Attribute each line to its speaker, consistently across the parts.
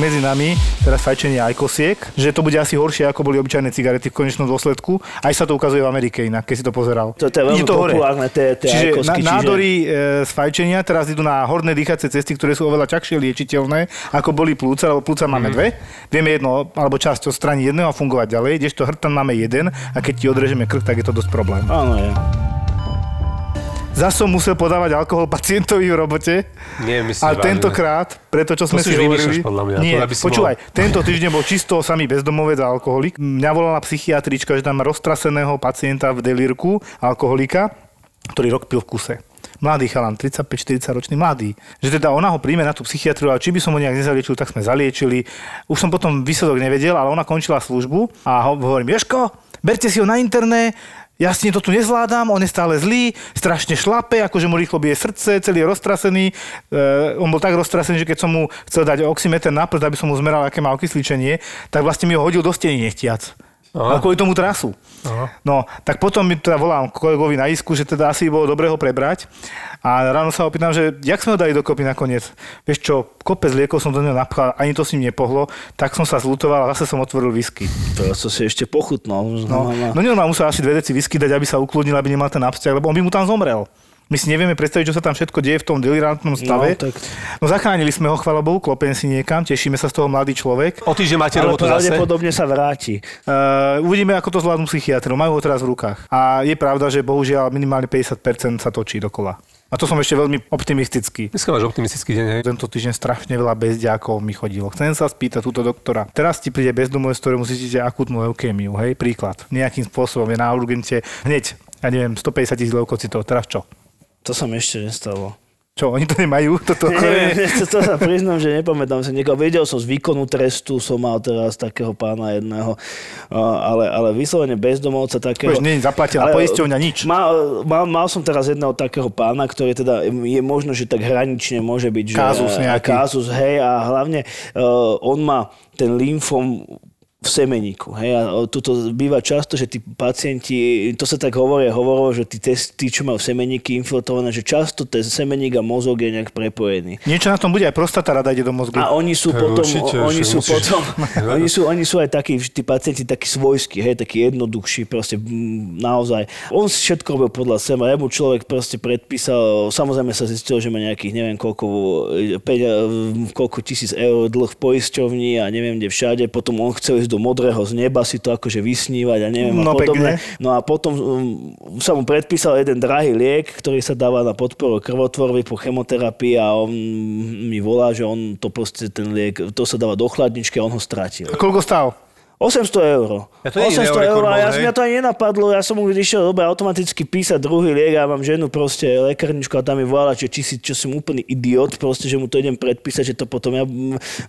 Speaker 1: Medzi nami teraz fajčenie ajkosiek, že to bude asi horšie, ako boli obyčajné cigarety v konečnom dôsledku. Aj sa to ukazuje v Amerike inak, keď si to pozeral.
Speaker 2: To, to je veľmi
Speaker 1: to
Speaker 2: populárne, tie, tie
Speaker 1: Čiže
Speaker 2: ajkosky,
Speaker 1: na, nádory e, z fajčenia teraz idú na horné dýchacie cesty, ktoré sú oveľa ťažšie liečiteľné, ako boli plúca, lebo plúca máme dve. Vieme jedno, alebo časť odstrániť jedného a fungovať ďalej, kdežto hrtan máme jeden a keď ti odrežeme krk, tak je to dosť problém.
Speaker 2: Áno, je.
Speaker 1: Zas som musel podávať alkohol pacientovi v robote.
Speaker 3: Nie, myslím
Speaker 1: Ale tentokrát, preto čo sme
Speaker 3: si
Speaker 1: hovorili...
Speaker 3: podľa mňa,
Speaker 1: Nie,
Speaker 3: to
Speaker 1: počúvaj, tento týždeň bol čisto samý bezdomovec a alkoholik. Mňa volala psychiatrička, že tam má roztraseného pacienta v delírku, alkoholika, ktorý rok pil v kuse. Mladý chalan, 35-40 ročný, mladý. Že teda ona ho príjme na tú psychiatriu, ale či by som ho nejak nezaliečil, tak sme zaliečili. Už som potom výsledok nevedel, ale ona končila službu a ho- hovorím, Ješko, berte si ho na interné, ja ním to tu nezvládam, on je stále zlý, strašne šlape, akože mu rýchlo bije srdce, celý je roztrasený. E, on bol tak roztrasený, že keď som mu chcel dať oximeter na prst, aby som mu zmeral, aké má okysličenie, tak vlastne mi ho hodil do steny nechtiac. Ale kvôli tomu trasu.
Speaker 3: Aha.
Speaker 1: No, tak potom mi teda volám kolegovi na isku, že teda asi bolo dobre ho prebrať. A ráno sa opýtam, že jak sme ho dali dokopy nakoniec. Vieš čo, kopec liekov som do neho napchal, ani to s ním nepohlo, tak som sa zlutoval a zase som otvoril whisky.
Speaker 2: To som si ešte pochutnal.
Speaker 1: No, no normálne musel asi dve deci whisky dať, aby sa ukludnil, aby nemal ten absťah, lebo on by mu tam zomrel. My si nevieme predstaviť, čo sa tam všetko deje v tom delirantnom stave.
Speaker 2: No, tak-
Speaker 1: no zachránili sme ho, chvala Bohu, klopem si niekam, tešíme sa z toho mladý človek.
Speaker 3: O týždeň máte
Speaker 2: Ale
Speaker 3: robotu zase?
Speaker 2: pravdepodobne sa vráti.
Speaker 1: Uh, uvidíme, ako to zvládnu psychiatri. Majú ho teraz v rukách. A je pravda, že bohužiaľ minimálne 50% sa točí dokola. A to som ešte veľmi optimistický.
Speaker 3: Dneska máš optimistický deň, hej?
Speaker 1: Tento týždeň strašne veľa bezďákov mi chodilo. Chcem sa spýtať túto doktora. Teraz ti príde bezdomovec, ktorému cítite akútnu leukémiu, hej, príklad. Nejakým spôsobom je na urgente hneď, ja neviem, 150 tisíc leukocitov. Teraz čo?
Speaker 2: To sa mi ešte nestalo.
Speaker 1: Čo, oni to nemajú? Toto
Speaker 2: Neviem, to, to sa priznám, že nepamätám sa niekoho. Vedel som z výkonu trestu, som mal teraz takého pána jedného, ale, ale vyslovene bezdomovca takého.
Speaker 1: Už nie je zaplatená
Speaker 2: Ale,
Speaker 1: poisťovňa, nič.
Speaker 2: Mal, mal, mal, som teraz jedného takého pána, ktorý teda je možno, že tak hranične môže byť. Že,
Speaker 1: Kázus nejaký.
Speaker 2: Kázus, hej, a hlavne uh, on má ten lymfom v semeníku. Hej, a toto býva často, že tí pacienti, to sa tak hovorí, hovorovo, že tí, tes- tí, čo majú semeníky infiltrované, že často ten semeník a mozog je nejak prepojený.
Speaker 1: Niečo na tom bude, aj prostata rada ide do mozgu.
Speaker 2: A oni sú potom,
Speaker 3: určite,
Speaker 2: oni sú
Speaker 3: musíš-
Speaker 2: potom, oni sú, oni sú aj takí, tí pacienti takí svojskí, hej, takí jednoduchší, proste naozaj. On si všetko robil podľa seba, jemu človek proste predpísal, samozrejme sa zistilo, že má nejakých neviem koľko, peňa, koľko tisíc eur dlh v poisťovni a neviem kde všade, potom on chcel ísť do modrého z neba si to akože vysnívať a neviem
Speaker 1: No
Speaker 2: a podobne.
Speaker 1: pekne.
Speaker 2: No a potom um, sa mu predpísal jeden drahý liek, ktorý sa dáva na podporu krvotvorby po chemoterapii a on mi volá, že on to proste ten liek, to sa dáva do chladničky a on ho stratil.
Speaker 1: A koľko stál?
Speaker 2: 800 eur.
Speaker 3: Ja to nie je
Speaker 2: 800 eur
Speaker 3: Eurekor
Speaker 2: a ja, mňa to ani nenapadlo, ja som mu išiel dobre automaticky písať druhý liek a mám ženu proste lekárničku a tam mi volala, že či, si, čo som úplný idiot, proste, že mu to idem predpísať, že to potom ja,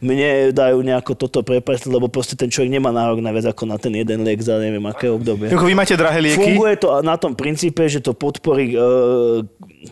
Speaker 2: mne dajú nejako toto preprať, lebo proste ten človek nemá nárok na viac ako na ten jeden liek za neviem aké obdobie.
Speaker 1: Vy máte drahé lieky?
Speaker 2: Funguje to na tom princípe, že to podporí e,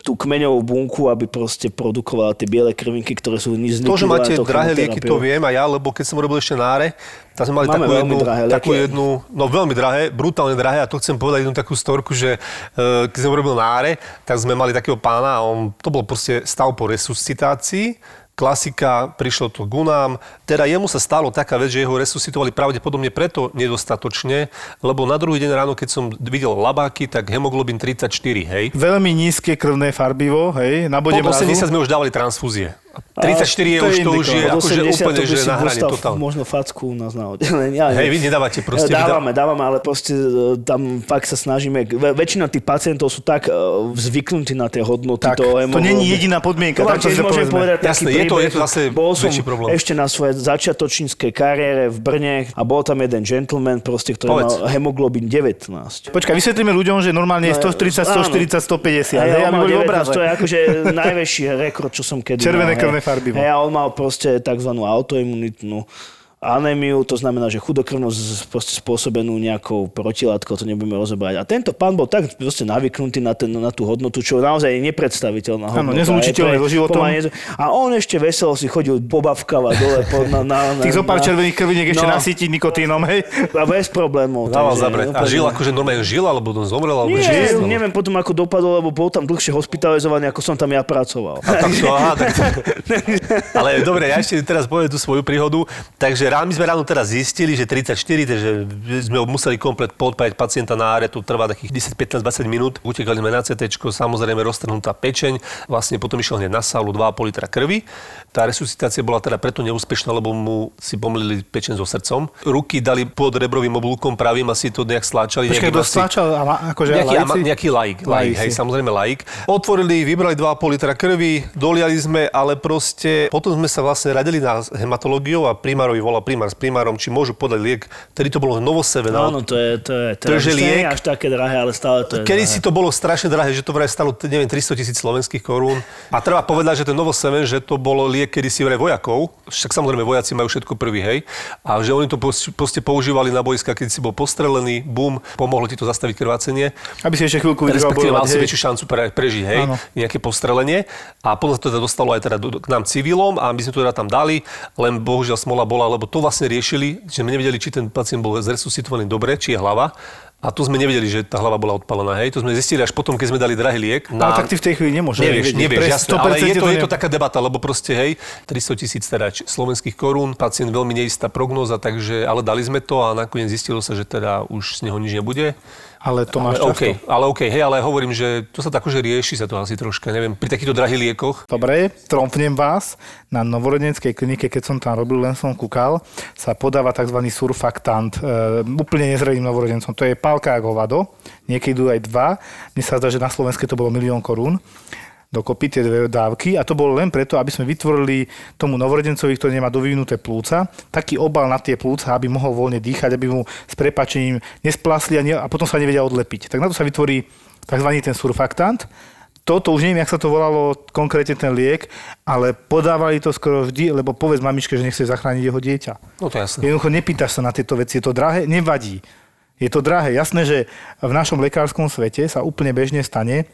Speaker 2: tú kmeňovú bunku, aby proste produkovala tie biele krvinky, ktoré sú nič
Speaker 3: To, že máte drahé lieky, to viem aj ja, lebo keď som robil ešte náre, tam sme mali
Speaker 2: Máme
Speaker 3: takú, jednu,
Speaker 2: drahé
Speaker 3: takú
Speaker 2: lieky.
Speaker 3: jednu, no veľmi drahé, brutálne drahé a to chcem povedať jednu takú storku, že uh, keď som robil náre, tak sme mali takého pána a on, to bol proste stav po resuscitácii, klasika, prišlo to k nám. Teda jemu sa stalo taká vec, že jeho resuscitovali pravdepodobne preto nedostatočne, lebo na druhý deň ráno, keď som videl labáky, tak hemoglobin 34, hej.
Speaker 1: Veľmi nízke krvné farbivo, hej, na bode
Speaker 3: Pod 80
Speaker 1: mrazu.
Speaker 3: sme už dávali transfúzie. 34 je
Speaker 1: to
Speaker 3: už,
Speaker 1: je
Speaker 3: to už je akože úplne, že na hrane totálne.
Speaker 2: možno facku u nás na oddelení. Ja,
Speaker 3: Hej, vy nedávate proste. dá-
Speaker 2: Dávame, dávame, ale proste e, tam fakt sa snažíme. Väčšina tých pacientov sú tak e, zvyknutí na tie hodnoty.
Speaker 1: Tak,
Speaker 2: toho
Speaker 1: to
Speaker 2: hemoglobínu.
Speaker 1: není jediná podmienka,
Speaker 2: To vám
Speaker 1: to
Speaker 2: tiež môžem povedať taký
Speaker 3: Jasné, je to- je to zase
Speaker 2: Bol som
Speaker 3: väčší problém.
Speaker 2: ešte na svojej začiatočníckej kariére v Brne a bol tam jeden gentleman, proste, ktorý
Speaker 3: Povedz.
Speaker 2: mal hemoglobín 19.
Speaker 1: Počkaj, vysvetlíme ľuďom, že normálne je 140, 140, 150,
Speaker 2: Hej,
Speaker 1: hej,
Speaker 2: on
Speaker 1: aby
Speaker 2: mal
Speaker 1: boli
Speaker 2: 19,
Speaker 1: obraze.
Speaker 2: To je akože najväčší rekord, čo som kedy
Speaker 1: Červené
Speaker 2: mal.
Speaker 1: Farbivo.
Speaker 2: Hej, a on mal proste tzv. autoimunitnú anémiu, to znamená, že chudokrvnosť spôsobenú nejakou protilátkou, to nebudeme rozoberať. A tento pán bol tak proste navyknutý na, ten, na tú hodnotu, čo naozaj je nepredstaviteľná hodnota.
Speaker 1: nezlučiteľné
Speaker 2: Je pre-
Speaker 1: so životom.
Speaker 2: pomaly nez- A on ešte veselo si chodil pobavkava dole po, na, na, na,
Speaker 1: Tých zo pár
Speaker 2: na-
Speaker 1: červených krviniek ešte
Speaker 2: No.
Speaker 1: nasítiť nikotínom, hej?
Speaker 2: A bez problémov.
Speaker 3: Dával zabrať. A žil akože normálne žil, alebo on zomrel, alebo
Speaker 2: Nie,
Speaker 3: stalo?
Speaker 2: neviem potom, ako dopadol, lebo bol tam dlhšie hospitalizovaný, ako som tam ja pracoval.
Speaker 3: A tak to, aha, tak to... Ale dobre, ja ešte teraz poviem tú svoju príhodu. Takže ráno, my sme ráno teraz zistili, že 34, takže sme museli komplet podpájať pacienta na áre, to trvá takých 10, 15, 20 minút. Utekali sme na CT, samozrejme roztrhnutá pečeň, vlastne potom išiel hneď na sálu 2,5 litra krvi. Tá resuscitácia bola teda preto neúspešná, lebo mu si pomlili pečeň so srdcom. Ruky dali pod rebrovým oblúkom pravým a si to nejak stláčali. Nejakým
Speaker 1: kto
Speaker 3: asi-
Speaker 1: ama, akože
Speaker 3: Nejaký, ama, nejaký laik, laik, hej, samozrejme laik. Otvorili, vybrali 2,5 litra krvi, doliali sme, ale proste potom sme sa vlastne radili na hematológiu a primárovi volal primár s primárom, či môžu podať liek. Tedy to bolo Novoseve. na-
Speaker 2: Áno, to je, to je, to,
Speaker 3: je,
Speaker 2: je,
Speaker 3: že
Speaker 2: to nie je
Speaker 3: liek-
Speaker 2: až také drahé, ale stále to je
Speaker 3: Kedy
Speaker 2: drahé.
Speaker 3: si to bolo strašne drahé, že to vraj stalo, neviem, 300 tisíc slovenských korún. A treba povedať, že ten Novoseven, že to bolo liek kedy si vraj vojakov. Však samozrejme vojaci majú všetko prvý, hej. A že oni to proste používali na boiska, keď si bol postrelený, bum, pomohlo ti to zastaviť krvácenie.
Speaker 1: Aby si ešte chvíľku vydržal
Speaker 3: respektíve mal si väčšiu šancu pre, prežiť, hej,
Speaker 1: Áno.
Speaker 3: nejaké postrelenie. A potom sa to teda dostalo aj teda k nám civilom a my sme to teda tam dali, len bohužiaľ smola bola, lebo to vlastne riešili, že sme nevedeli, či ten pacient bol zresuscitovaný dobre, či je hlava. A tu sme nevedeli, že tá hlava bola odpalená, hej. To sme zistili až potom, keď sme dali drahý liek.
Speaker 1: Ale tak ty v tej chvíli nemôžeš
Speaker 3: Nevieš, nevieš,
Speaker 1: Pre
Speaker 3: jasné, ale je to,
Speaker 1: 100%
Speaker 3: je to taká debata, lebo proste, hej, 300 tisíc teda slovenských korún, pacient veľmi neistá prognóza, takže, ale dali sme to a nakoniec zistilo sa, že teda už z neho nič nebude.
Speaker 1: Ale to máš
Speaker 3: Ale
Speaker 1: často.
Speaker 3: OK, ale OK, hej, ale hovorím, že to sa tak akože rieši sa to asi troška, neviem, pri takýchto drahých liekoch.
Speaker 1: Dobre, tromfnem vás. Na novorodenskej klinike, keď som tam robil, len som kúkal, sa podáva tzv. surfaktant e, úplne nezrelým novorodencom. To je pálka ako hovado, niekedy aj dva. Mne sa zdá, že na Slovensku to bolo milión korún dokopy tie dve dávky a to bolo len preto, aby sme vytvorili tomu novorodencovi, ktorý nemá dovyvinuté plúca, taký obal na tie plúca, aby mohol voľne dýchať, aby mu s prepačením nesplasli a, ne, a potom sa nevedia odlepiť. Tak na to sa vytvorí tzv. ten surfaktant toto už neviem, jak sa to volalo konkrétne ten liek, ale podávali to skoro vždy, lebo povedz mamičke, že nechce zachrániť jeho dieťa.
Speaker 3: No to jasné.
Speaker 1: Jednoducho nepýtaš sa na tieto veci, je to drahé, nevadí. Je to drahé. Jasné, že v našom lekárskom svete sa úplne bežne stane,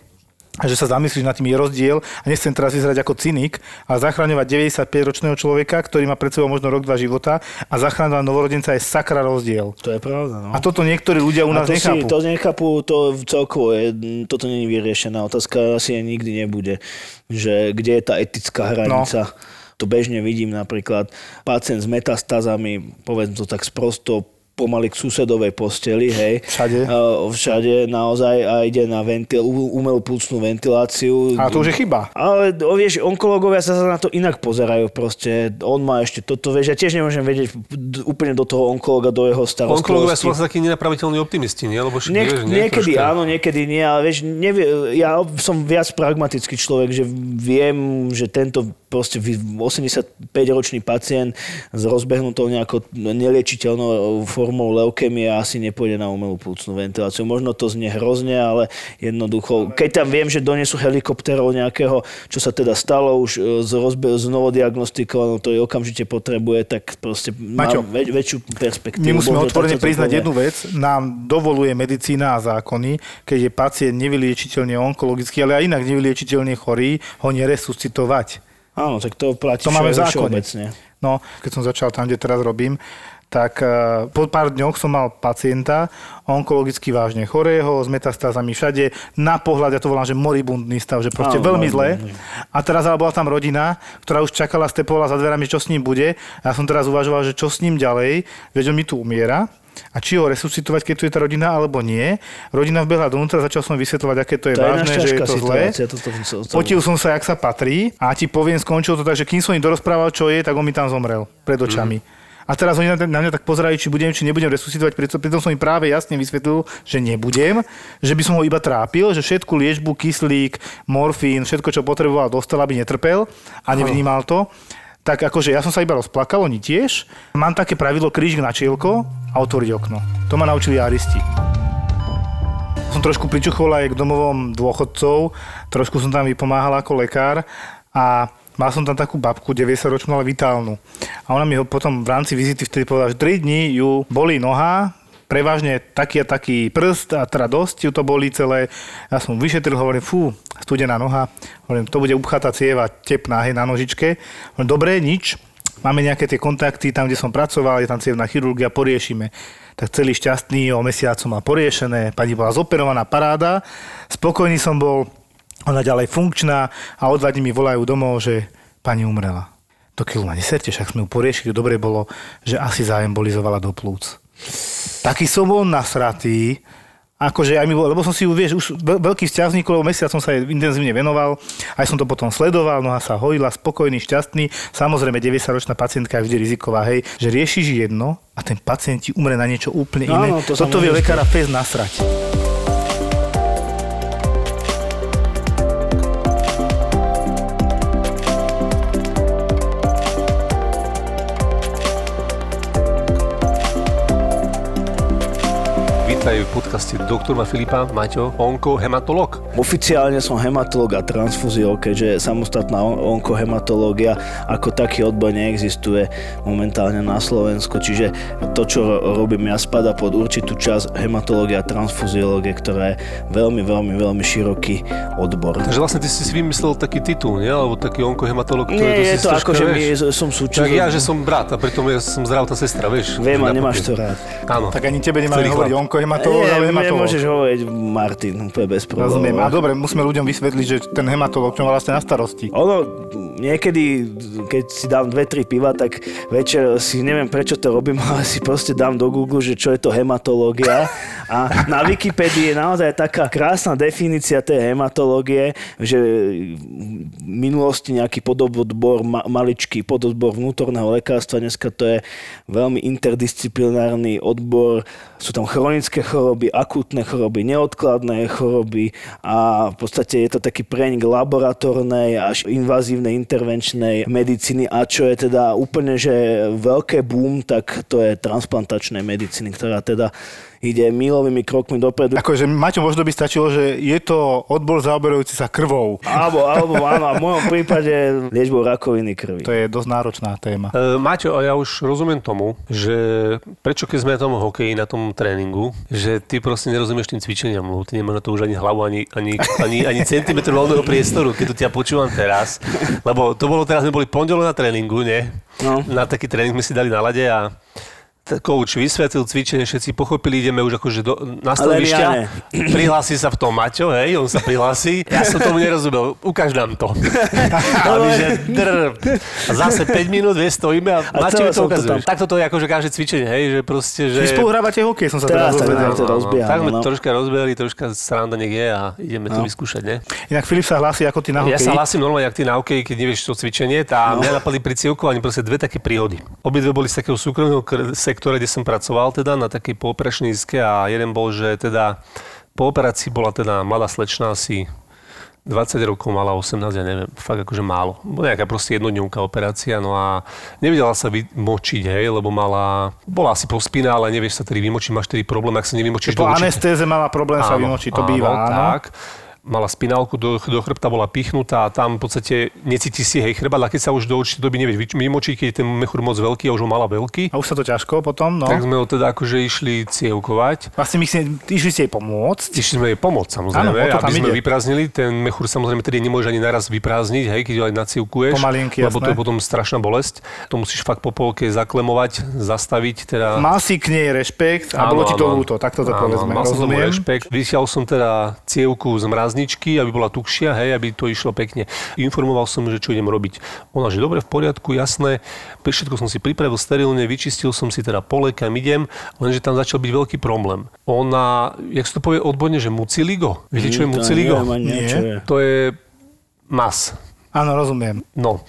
Speaker 1: že sa zamyslíš nad tým je rozdiel a nechcem teraz vyzerať ako cynik a zachraňovať 95-ročného človeka, ktorý má pred sebou možno rok, dva života a zachraňovať novorodenca je sakra rozdiel.
Speaker 2: To je pravda, no.
Speaker 1: A toto niektorí ľudia u
Speaker 2: A
Speaker 1: nás
Speaker 2: to
Speaker 1: nechápu.
Speaker 2: Si, to nechápu, to celkovo je, toto není vyriešená otázka, asi aj nikdy nebude, že kde je tá etická hranica. No. To bežne vidím napríklad pacient s metastázami, povedzme to tak sprosto, pomaly k susedovej posteli, hej.
Speaker 1: Všade.
Speaker 2: Uh, všade naozaj a ide na ventil, umelú plúcnú ventiláciu.
Speaker 1: A to už je chyba.
Speaker 2: Ale o, vieš, onkológovia sa na to inak pozerajú proste. On má ešte toto, vieš, ja tiež nemôžem vedieť úplne do toho onkológa, do jeho starostlivosti.
Speaker 3: Onkológovia sú vlastne takí nenapraviteľní optimisti, nie? Lebo
Speaker 2: Niek-
Speaker 3: vieš, nie,
Speaker 2: niekedy
Speaker 3: troška-
Speaker 2: áno, niekedy nie, ale vieš, nevie, ja som viac pragmatický človek, že viem, že tento proste vy- 85-ročný pacient s rozbehnutou nejakou neliečiteľnou formou leukémie asi nepôjde na umelú plúcnú ventiláciu. Možno to znie hrozne, ale jednoducho, keď tam viem, že donesú helikopterov nejakého, čo sa teda stalo už e, z, rozbe- z novodiagnostikovanou, to je okamžite potrebuje, tak proste
Speaker 1: Maťo,
Speaker 2: mám väč- väčšiu perspektívu.
Speaker 1: My musíme otvorene priznať
Speaker 2: povie.
Speaker 1: jednu vec. Nám dovoluje medicína a zákony, keď je pacient nevyliečiteľne onkologicky, ale aj inak nevyliečiteľne chorý, ho neresuscitovať.
Speaker 2: Áno, tak to platí
Speaker 1: To máme
Speaker 2: všeobecne.
Speaker 1: No, keď som začal tam, kde teraz robím, tak eh, po pár dňoch som mal pacienta onkologicky vážne chorého, s metastázami všade, na pohľad, ja to volám, že moribundný stav, že proste
Speaker 2: Áno,
Speaker 1: veľmi zle. A teraz ale bola tam rodina, ktorá už čakala, stepovala za dverami, čo s ním bude. A ja som teraz uvažoval, že čo s ním ďalej, veď on mi tu umiera. A či ho resuscitovať, keď tu je tá rodina, alebo nie. Rodina vbehla dovnútra, začal som vysvetľovať, aké to je,
Speaker 2: To je
Speaker 1: vážne,
Speaker 2: náš
Speaker 1: že je to zlé. Potil som sa, jak sa patrí a ti poviem, skončilo to tak, že kým som im dorozprával, čo je, tak on mi tam zomrel pred očami. A teraz oni na, mňa tak pozerajú, či budem, či nebudem resuscitovať, pritom som im práve jasne vysvetlil, že nebudem, že by som ho iba trápil, že všetku liečbu, kyslík, morfín, všetko, čo potreboval, dostal, aby netrpel a nevnímal to. Tak akože ja som sa iba rozplakal, oni tiež. Mám také pravidlo krížik na čielko a otvoriť okno. To ma naučili aristi. Som trošku pričuchol aj k domovom dôchodcov, trošku som tam vypomáhal ako lekár a Mal som tam takú babku, 90-ročnú, ale vitálnu. A ona mi ho potom v rámci vizity vtedy povedala, že 3 dní ju bolí noha, prevažne taký a taký prst a teda dosť ju to boli celé. Ja som vyšetril, hovorím, fú, studená noha, hovorím, to bude upchatá cieva, tepná, hej, na nožičke. Hovorím, dobre, nič, máme nejaké tie kontakty, tam, kde som pracoval, je tam cievná chirurgia, poriešime. Tak celý šťastný o mesiac som mal poriešené, pani bola zoperovaná, paráda, spokojný som bol, ona ďalej funkčná a o dva dní mi volajú domov, že pani umrela. Do kilu ma neserte, však sme ju poriešili, dobre bolo, že asi zaembolizovala do plúc. Taký som bol nasratý, akože aj mi bol, lebo som si ju, vieš, už veľ- veľký vzťah vznikol, lebo mesiac som sa jej intenzívne venoval, aj som to potom sledoval, noha sa hojila, spokojný, šťastný. Samozrejme, 90-ročná pacientka je vždy riziková, hej, že riešiš jedno a ten pacient ti umre na niečo úplne iné.
Speaker 2: Áno, to
Speaker 1: Toto vie lekára fest nasrať.
Speaker 3: Vítajú v podcaste doktor ma Filipa, Maťo, onko, hematolog.
Speaker 2: Oficiálne som hematológ a transfuziolog, keďže samostatná on- onkohematológia ako taký odbor neexistuje momentálne na Slovensku. Čiže to, čo ro- robím ja, spada pod určitú časť hematológia a transfuziológie, ktorá je veľmi, veľmi, veľmi široký odbor.
Speaker 3: Takže vlastne ty si si vymyslel taký titul, nie? Alebo taký onkohematolog, ktorý
Speaker 2: Nie, je
Speaker 3: si
Speaker 2: to ako, že my som
Speaker 3: Tak
Speaker 2: súčasť.
Speaker 3: ja, že som brat a pritom ja som zdravotná sestra, vieš.
Speaker 2: Viem, a nemáš to rád.
Speaker 3: Áno.
Speaker 1: Tak ani tebe nemáme
Speaker 3: Ktorý
Speaker 1: hovoriť
Speaker 3: chlap?
Speaker 1: Onkohematológ, ale
Speaker 2: Nie,
Speaker 1: hematológ.
Speaker 2: môžeš hovoriť Martin, úplne bez problémov.
Speaker 1: Rozumiem. A dobre, musíme ľuďom vysvetliť, že ten hematológ čo má vlastne na starosti.
Speaker 2: Ono, niekedy, keď si dám dve, tri piva, tak večer si neviem prečo to robím, ale si proste dám do Google, že čo je to hematológia. A na Wikipedii je naozaj taká krásna definícia tej hematológie, že v minulosti nejaký podobodbor, ma, maličký podobodbor vnútorného lekárstva, dneska to je veľmi interdisciplinárny odbor, sú tam chronické choroby, akútne choroby, neodkladné choroby a v podstate je to taký prenik laboratórnej až invazívnej intervenčnej medicíny. A čo je teda úplne, že veľké boom, tak to je transplantačnej medicíny, ktorá teda ide milovými krokmi dopredu.
Speaker 1: Akože, Maťo, možno by stačilo, že je to odbor zaoberajúci sa krvou.
Speaker 2: Alebo, alebo áno, a v mojom prípade liečbou rakoviny krvi.
Speaker 1: To je dosť náročná téma.
Speaker 3: E, Maťo, a ja už rozumiem tomu, že prečo keď sme na tom hokeji, na tom tréningu, že ty proste nerozumieš tým cvičeniam, lebo ty nemáš na to už ani hlavu, ani, ani, ani, ani centimetr voľného priestoru, keď tu ťa počúvam teraz. Lebo to bolo teraz, sme boli pondelok na tréningu, nie?
Speaker 2: No.
Speaker 3: Na taký tréning sme si dali na lade a coach vysvetlil cvičenie, všetci pochopili, ideme už akože do, na
Speaker 2: ja
Speaker 3: stanovišťa.
Speaker 2: ne.
Speaker 3: Prihlási sa v tom Maťo, hej, on sa prihlási. Ja som tomu nerozumel, ukáž nám to. A my, že drr. A zase 5 minút, vie, stojíme a,
Speaker 2: A
Speaker 3: Maťo to ukazuje. Takto to je akože každé cvičenie, hej, že proste, že...
Speaker 1: Vy spolu hrávate hokej, som sa
Speaker 2: Teraz
Speaker 1: teraz
Speaker 2: tak
Speaker 1: dozvedel.
Speaker 3: Tak sme
Speaker 2: no.
Speaker 3: troška rozbehli, troška sranda nech je a ideme to vyskúšať, ne?
Speaker 1: Inak Filip sa hlási ako ty na
Speaker 3: Ja
Speaker 1: hokeji.
Speaker 3: sa hlasím normálne, jak ty na hokeji, keď nevieš to cvičenie. Tá, no. Mňa napadli pri cievkovaní proste dve také príhody. Obidve boli z takého súkromného kr- sektora, kde som pracoval, teda na takej pooperačnej izke a jeden bol, že teda po operácii bola teda mladá slečna asi 20 rokov, mala 18, ja neviem, fakt akože málo. Bola nejaká proste jednodňovká operácia, no a nevedela sa vymočiť, hej, lebo mala, bola asi pospína, ale nevieš sa tedy vymočiť, máš tedy problém, ak sa nevymočíš
Speaker 1: Po
Speaker 3: do určitého-
Speaker 1: anestéze mala problém sa vymočiť, to býva, áno.
Speaker 3: tak. Mala spinálku, do, do chrbta bola pichnutá a tam v podstate necíti si hej chrbát, a keď sa už do určitej doby nevieš vyč- vymočiť, keď je ten mechúr moc veľký a už ho mala veľký,
Speaker 1: A už sa to ťažko potom, no.
Speaker 3: tak sme ho teda akože išli cievkovať.
Speaker 1: Vlastne my si, išli ste jej pomôcť.
Speaker 3: Išli sme jej pomôcť samozrejme,
Speaker 1: Áno, to
Speaker 3: aby sme
Speaker 1: ide.
Speaker 3: vyprázdnili. Ten mechúr samozrejme tedy nemôže ani naraz vyprázdniť, hej, keď ho aj nacievkuješ.
Speaker 1: Pomalinky,
Speaker 3: lebo to
Speaker 1: jasné.
Speaker 3: je potom strašná bolesť. To musíš fakt po polke zaklemovať, zastaviť. Teda...
Speaker 1: Mal si k nej rešpekt a bolo ti to ľúto, tak toto povedzme,
Speaker 3: mal som tomu rešpekt. Vysial som teda cievku z mrazničky, aby bola tukšia, hej, aby to išlo pekne. Informoval som, že čo idem robiť. Ona, že dobre, v poriadku, jasné. Pre všetko som si pripravil sterilne, vyčistil som si teda pole, kam idem, lenže tam začal byť veľký problém. Ona, jak sa to povie odborne, že muciligo. Viete, čo je
Speaker 2: To
Speaker 3: muciligo?
Speaker 1: Nie.
Speaker 3: To je mas.
Speaker 1: Áno, rozumiem.
Speaker 3: No,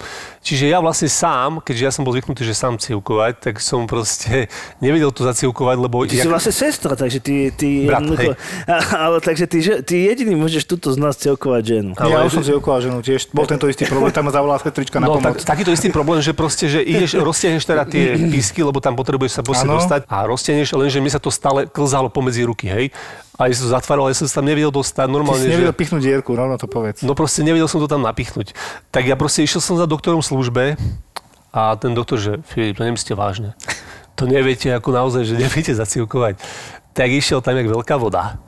Speaker 3: Čiže ja vlastne sám, keďže ja som bol zvyknutý, že sám cievkovať, tak som proste nevedel to zacievkovať, lebo...
Speaker 2: Ty si vlastne sestra, takže ty... ty
Speaker 3: Brat, hej.
Speaker 2: ale takže ty, že, ty jediný môžeš tuto z nás cievkovať ženu.
Speaker 1: Ale ja už som si okoval ženu tiež. Bol tento istý problém, tam ma zavolala sestrička na
Speaker 3: No,
Speaker 1: pomoc.
Speaker 3: tak, takýto istý problém, že proste, že ideš, roztiahneš teda tie písky, lebo tam potrebuješ sa proste
Speaker 1: Áno.
Speaker 3: dostať a roztiahneš, lenže mi sa to stále klzalo pomedzi ruky, hej. A ja som to zatváral, ja som sa tam nevedel dostať
Speaker 1: Ty
Speaker 3: normálne,
Speaker 1: si nevedel
Speaker 3: že...
Speaker 1: pichnúť dierku, rovno to povedz.
Speaker 3: No proste nevedel som to tam napichnúť. Tak ja proste išiel som za doktorom v službe a ten doktor, že Filip, to nemyslíte vážne. To neviete, ako naozaj, že neviete zacilkovať. Tak išiel tam jak veľká voda.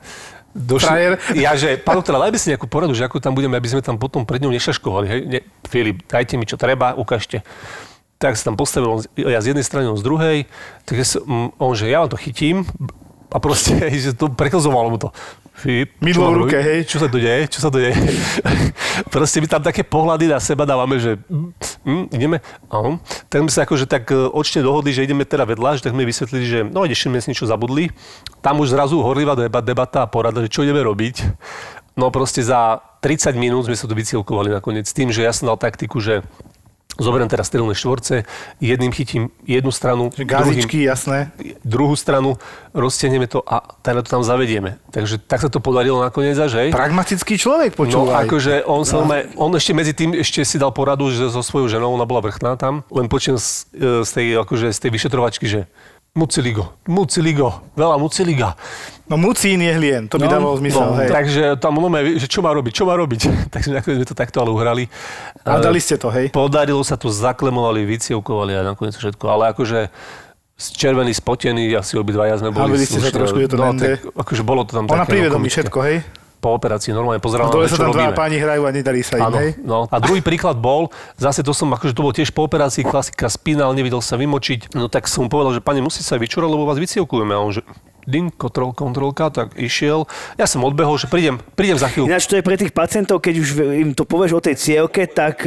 Speaker 1: Frajer.
Speaker 3: Ja, že, pán doktor, dajme si nejakú poradu, že ako tam budeme, aby sme tam potom pred ňou nešaškovali. Hej? Ne, Filip, dajte mi, čo treba, ukážte. Tak sa tam postavil, on, ja z jednej strany, on z druhej. Tak ja som, mm, on, že ja vám to chytím a proste, že to preklzovalo mu to. Filip,
Speaker 1: Mydlo v ruke, hej.
Speaker 3: Čo sa to deje? Čo sa to deje? proste my tam také pohľady na seba dávame, že mm, mm, ideme. Ahom. Tak sme sa akože tak e, očne dohodli, že ideme teda vedľa, že tak mi vysvetlili, že no ideš, sme si niečo zabudli. Tam už zrazu horlivá deba- debata a porada, že čo ideme robiť. No proste za 30 minút sme sa to vycielkovali nakoniec tým, že ja som dal taktiku, že zoberiem teraz sterilné štvorce, jedným chytím jednu stranu,
Speaker 1: Že
Speaker 3: druhým,
Speaker 1: Gazičky, jasné.
Speaker 3: druhú stranu, roztiahneme to a teda to tam zavedieme. Takže tak sa to podarilo nakoniec až, hej?
Speaker 1: Pragmatický človek,
Speaker 3: No
Speaker 1: počúvaj.
Speaker 3: akože on sa no. on ešte medzi tým ešte si dal poradu, že so svojou ženou, ona bola vrchná tam, len počujem z, e, z, tej, akože, z tej vyšetrovačky, že muciligo, muciligo, veľa muciliga.
Speaker 1: No mucín je hlien, to by
Speaker 2: No,
Speaker 1: dávalo zmysel,
Speaker 3: No,
Speaker 1: hej.
Speaker 3: takže tam ono, že čo má robiť, čo má robiť. takže nakoniec sme to takto ale uhrali.
Speaker 1: A
Speaker 3: E,
Speaker 1: dali ste to, hej.
Speaker 3: Podarilo sa to, zaklemovali, vycievkovali a nakoniec všetko. Ale akože červený, spotený, asi obidvaja sme boli.
Speaker 1: Hamili ste sa trošku, je to
Speaker 3: no, tak, akože bolo to tam
Speaker 1: Ona
Speaker 3: také,
Speaker 1: pri
Speaker 3: no,
Speaker 1: všetko, hej.
Speaker 3: Po operácii normálne pozerala,
Speaker 1: A dole
Speaker 3: na to, čo
Speaker 1: tam dva
Speaker 3: robíme.
Speaker 1: páni hrajú a nedarí sa im,
Speaker 3: Áno, no. A druhý príklad bol, zase to som, akože to bol tiež po operácii, klasika spínal, nevidel sa vymočiť. No tak som mu povedal, že pani musí sa vyčúrať, lebo vás vycielkujeme. A on, že ding, kontrol, kontrolka, tak išiel. Ja som odbehol, že prídem, prídem za chvíľu.
Speaker 2: Ináč to je pre tých pacientov, keď už im to povieš o tej cievke, tak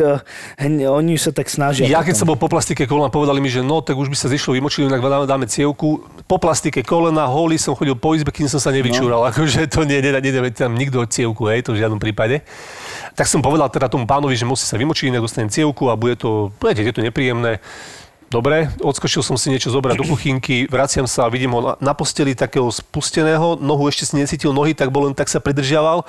Speaker 2: hne- oni sa tak snažia.
Speaker 3: Ja keď som bol po plastike kolena, povedali mi, že no, tak už by sa zišlo vymočili, inak dáme, dáme cievku. Po plastike kolena, holý som chodil po izbe, kým som sa nevyčúral. No. Akože to nie, nie, nie, nie, tam nikto cievku, hej, to v žiadnom prípade. Tak som povedal teda tomu pánovi, že musí sa vymočiť, inak dostanem cievku a bude to, budete, je to nepríjemné. Dobre, odskočil som si niečo zobrať do kuchynky, vraciam sa a vidím ho na, na posteli takého spusteného, nohu ešte si necítil nohy, tak bol len tak sa pridržiaval.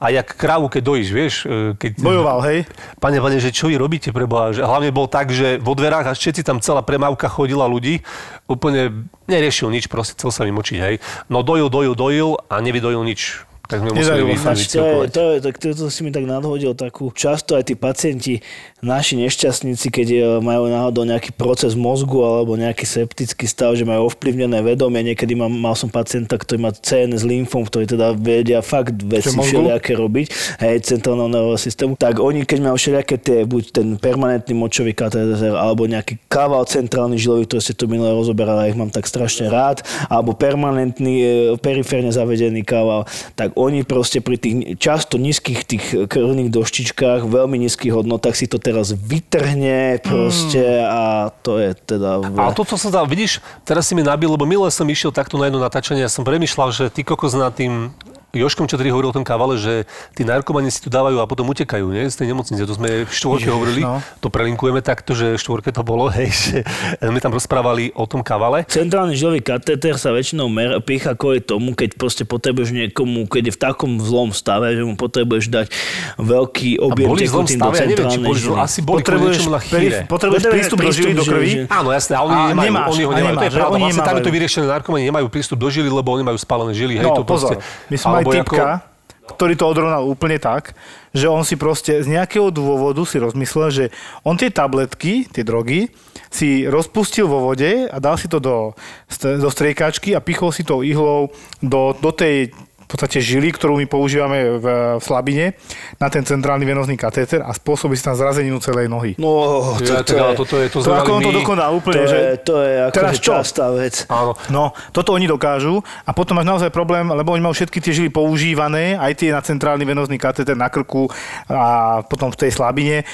Speaker 3: A jak krávu, keď dojíš, vieš, e, keď...
Speaker 1: Bojoval, hej.
Speaker 3: Pane, pane, že čo vy robíte pre Boha? Že hlavne bol tak, že vo dverách až všetci tam celá premávka chodila ľudí, úplne neriešil nič, proste chcel sa vymočiť, hej. No dojil, dojil, dojil a nevydojil nič. Tak sme museli
Speaker 2: to je, to, je, tak to, to si mi tak nadhodil takú. Často aj tí pacienti, naši nešťastníci, keď eh, majú náhodou nejaký proces mozgu alebo nejaký septický stav, že majú ovplyvnené vedomie. Niekedy mám, mal som pacienta, ktorý má CNS lymfom, ktorí teda vedia fakt veci všelijaké robiť, hej, centrálneho nervového systému. Tak oni, keď majú všelijaké tie, buď ten permanentný močový katéter, alebo nejaký kaval centrálny žilový, ktorý ste tu minule rozoberali, ich mám tak strašne rád, alebo permanentný, e, periférne zavedený kaval, tak oni proste pri tých často nízkych tých krvných doštičkách, veľmi nízkych hodnotách si to teraz vytrhne proste a to je teda...
Speaker 3: Ale toto som dal, vidíš, teraz si mi nabil, lebo minule som išiel takto na jedno natáčanie a som premyšľal, že ty kokos nad tým Joškom, čo tedy hovoril o tom kávale, že tí narkomani si tu dávajú a potom utekajú, nie? Z tej nemocnice. To sme v štvorke
Speaker 1: Ježiš,
Speaker 3: hovorili,
Speaker 1: no.
Speaker 3: to prelinkujeme takto, že v štvorke to bolo, hej, že sme tam rozprávali o tom kávale.
Speaker 2: Centrálny žilový katéter sa väčšinou mer, pícha kvôli tomu, keď proste potrebuješ niekomu, keď je v takom zlom stave, že mu potrebuješ dať veľký objem tekutín do
Speaker 3: stave, ja neviem, či
Speaker 2: centrálnej
Speaker 3: boli,
Speaker 2: žily.
Speaker 3: asi boli
Speaker 1: Potrebuješ,
Speaker 3: na chýre.
Speaker 1: potrebuješ
Speaker 2: Potrebuješ
Speaker 1: prístup do
Speaker 2: prístup
Speaker 1: žily do krvi.
Speaker 2: žily.
Speaker 3: Áno, jasné, a oni
Speaker 1: A
Speaker 3: nemajú,
Speaker 1: nemáš,
Speaker 3: oni ho nemajú, to
Speaker 1: nemáš,
Speaker 3: je pravda. Vlastne tam je to vyriešené, narkomani nemajú prístup do žily, lebo oni majú spálené žily. Hej,
Speaker 1: No,
Speaker 3: to
Speaker 1: pozor. My sme
Speaker 3: Alebo
Speaker 1: typka, ktorý to odrovnal úplne tak, že on si proste z nejakého dôvodu si rozmyslel, že on tie tabletky, tie drogy, si rozpustil vo vode a dal si to do, do striekačky a pichol si tou ihlou do, do tej podstate žily, ktorú my používame v, v slabine na ten centrálny venozný katéter a spôsobí si tam zrazeninu celej nohy.
Speaker 2: No, to,
Speaker 3: Ja,
Speaker 2: to,
Speaker 3: ale
Speaker 2: je,
Speaker 3: toto je, to
Speaker 1: To ako on to
Speaker 2: to,
Speaker 1: úplne,
Speaker 2: je,
Speaker 1: že...
Speaker 2: to je
Speaker 1: Teraz
Speaker 2: akože
Speaker 1: čo?
Speaker 2: častá vec.
Speaker 3: Áno.
Speaker 1: No, toto oni dokážu a potom máš naozaj problém, lebo oni majú všetky tie žily používané, aj tie na centrálny venozný katéter na krku a potom v tej slabine.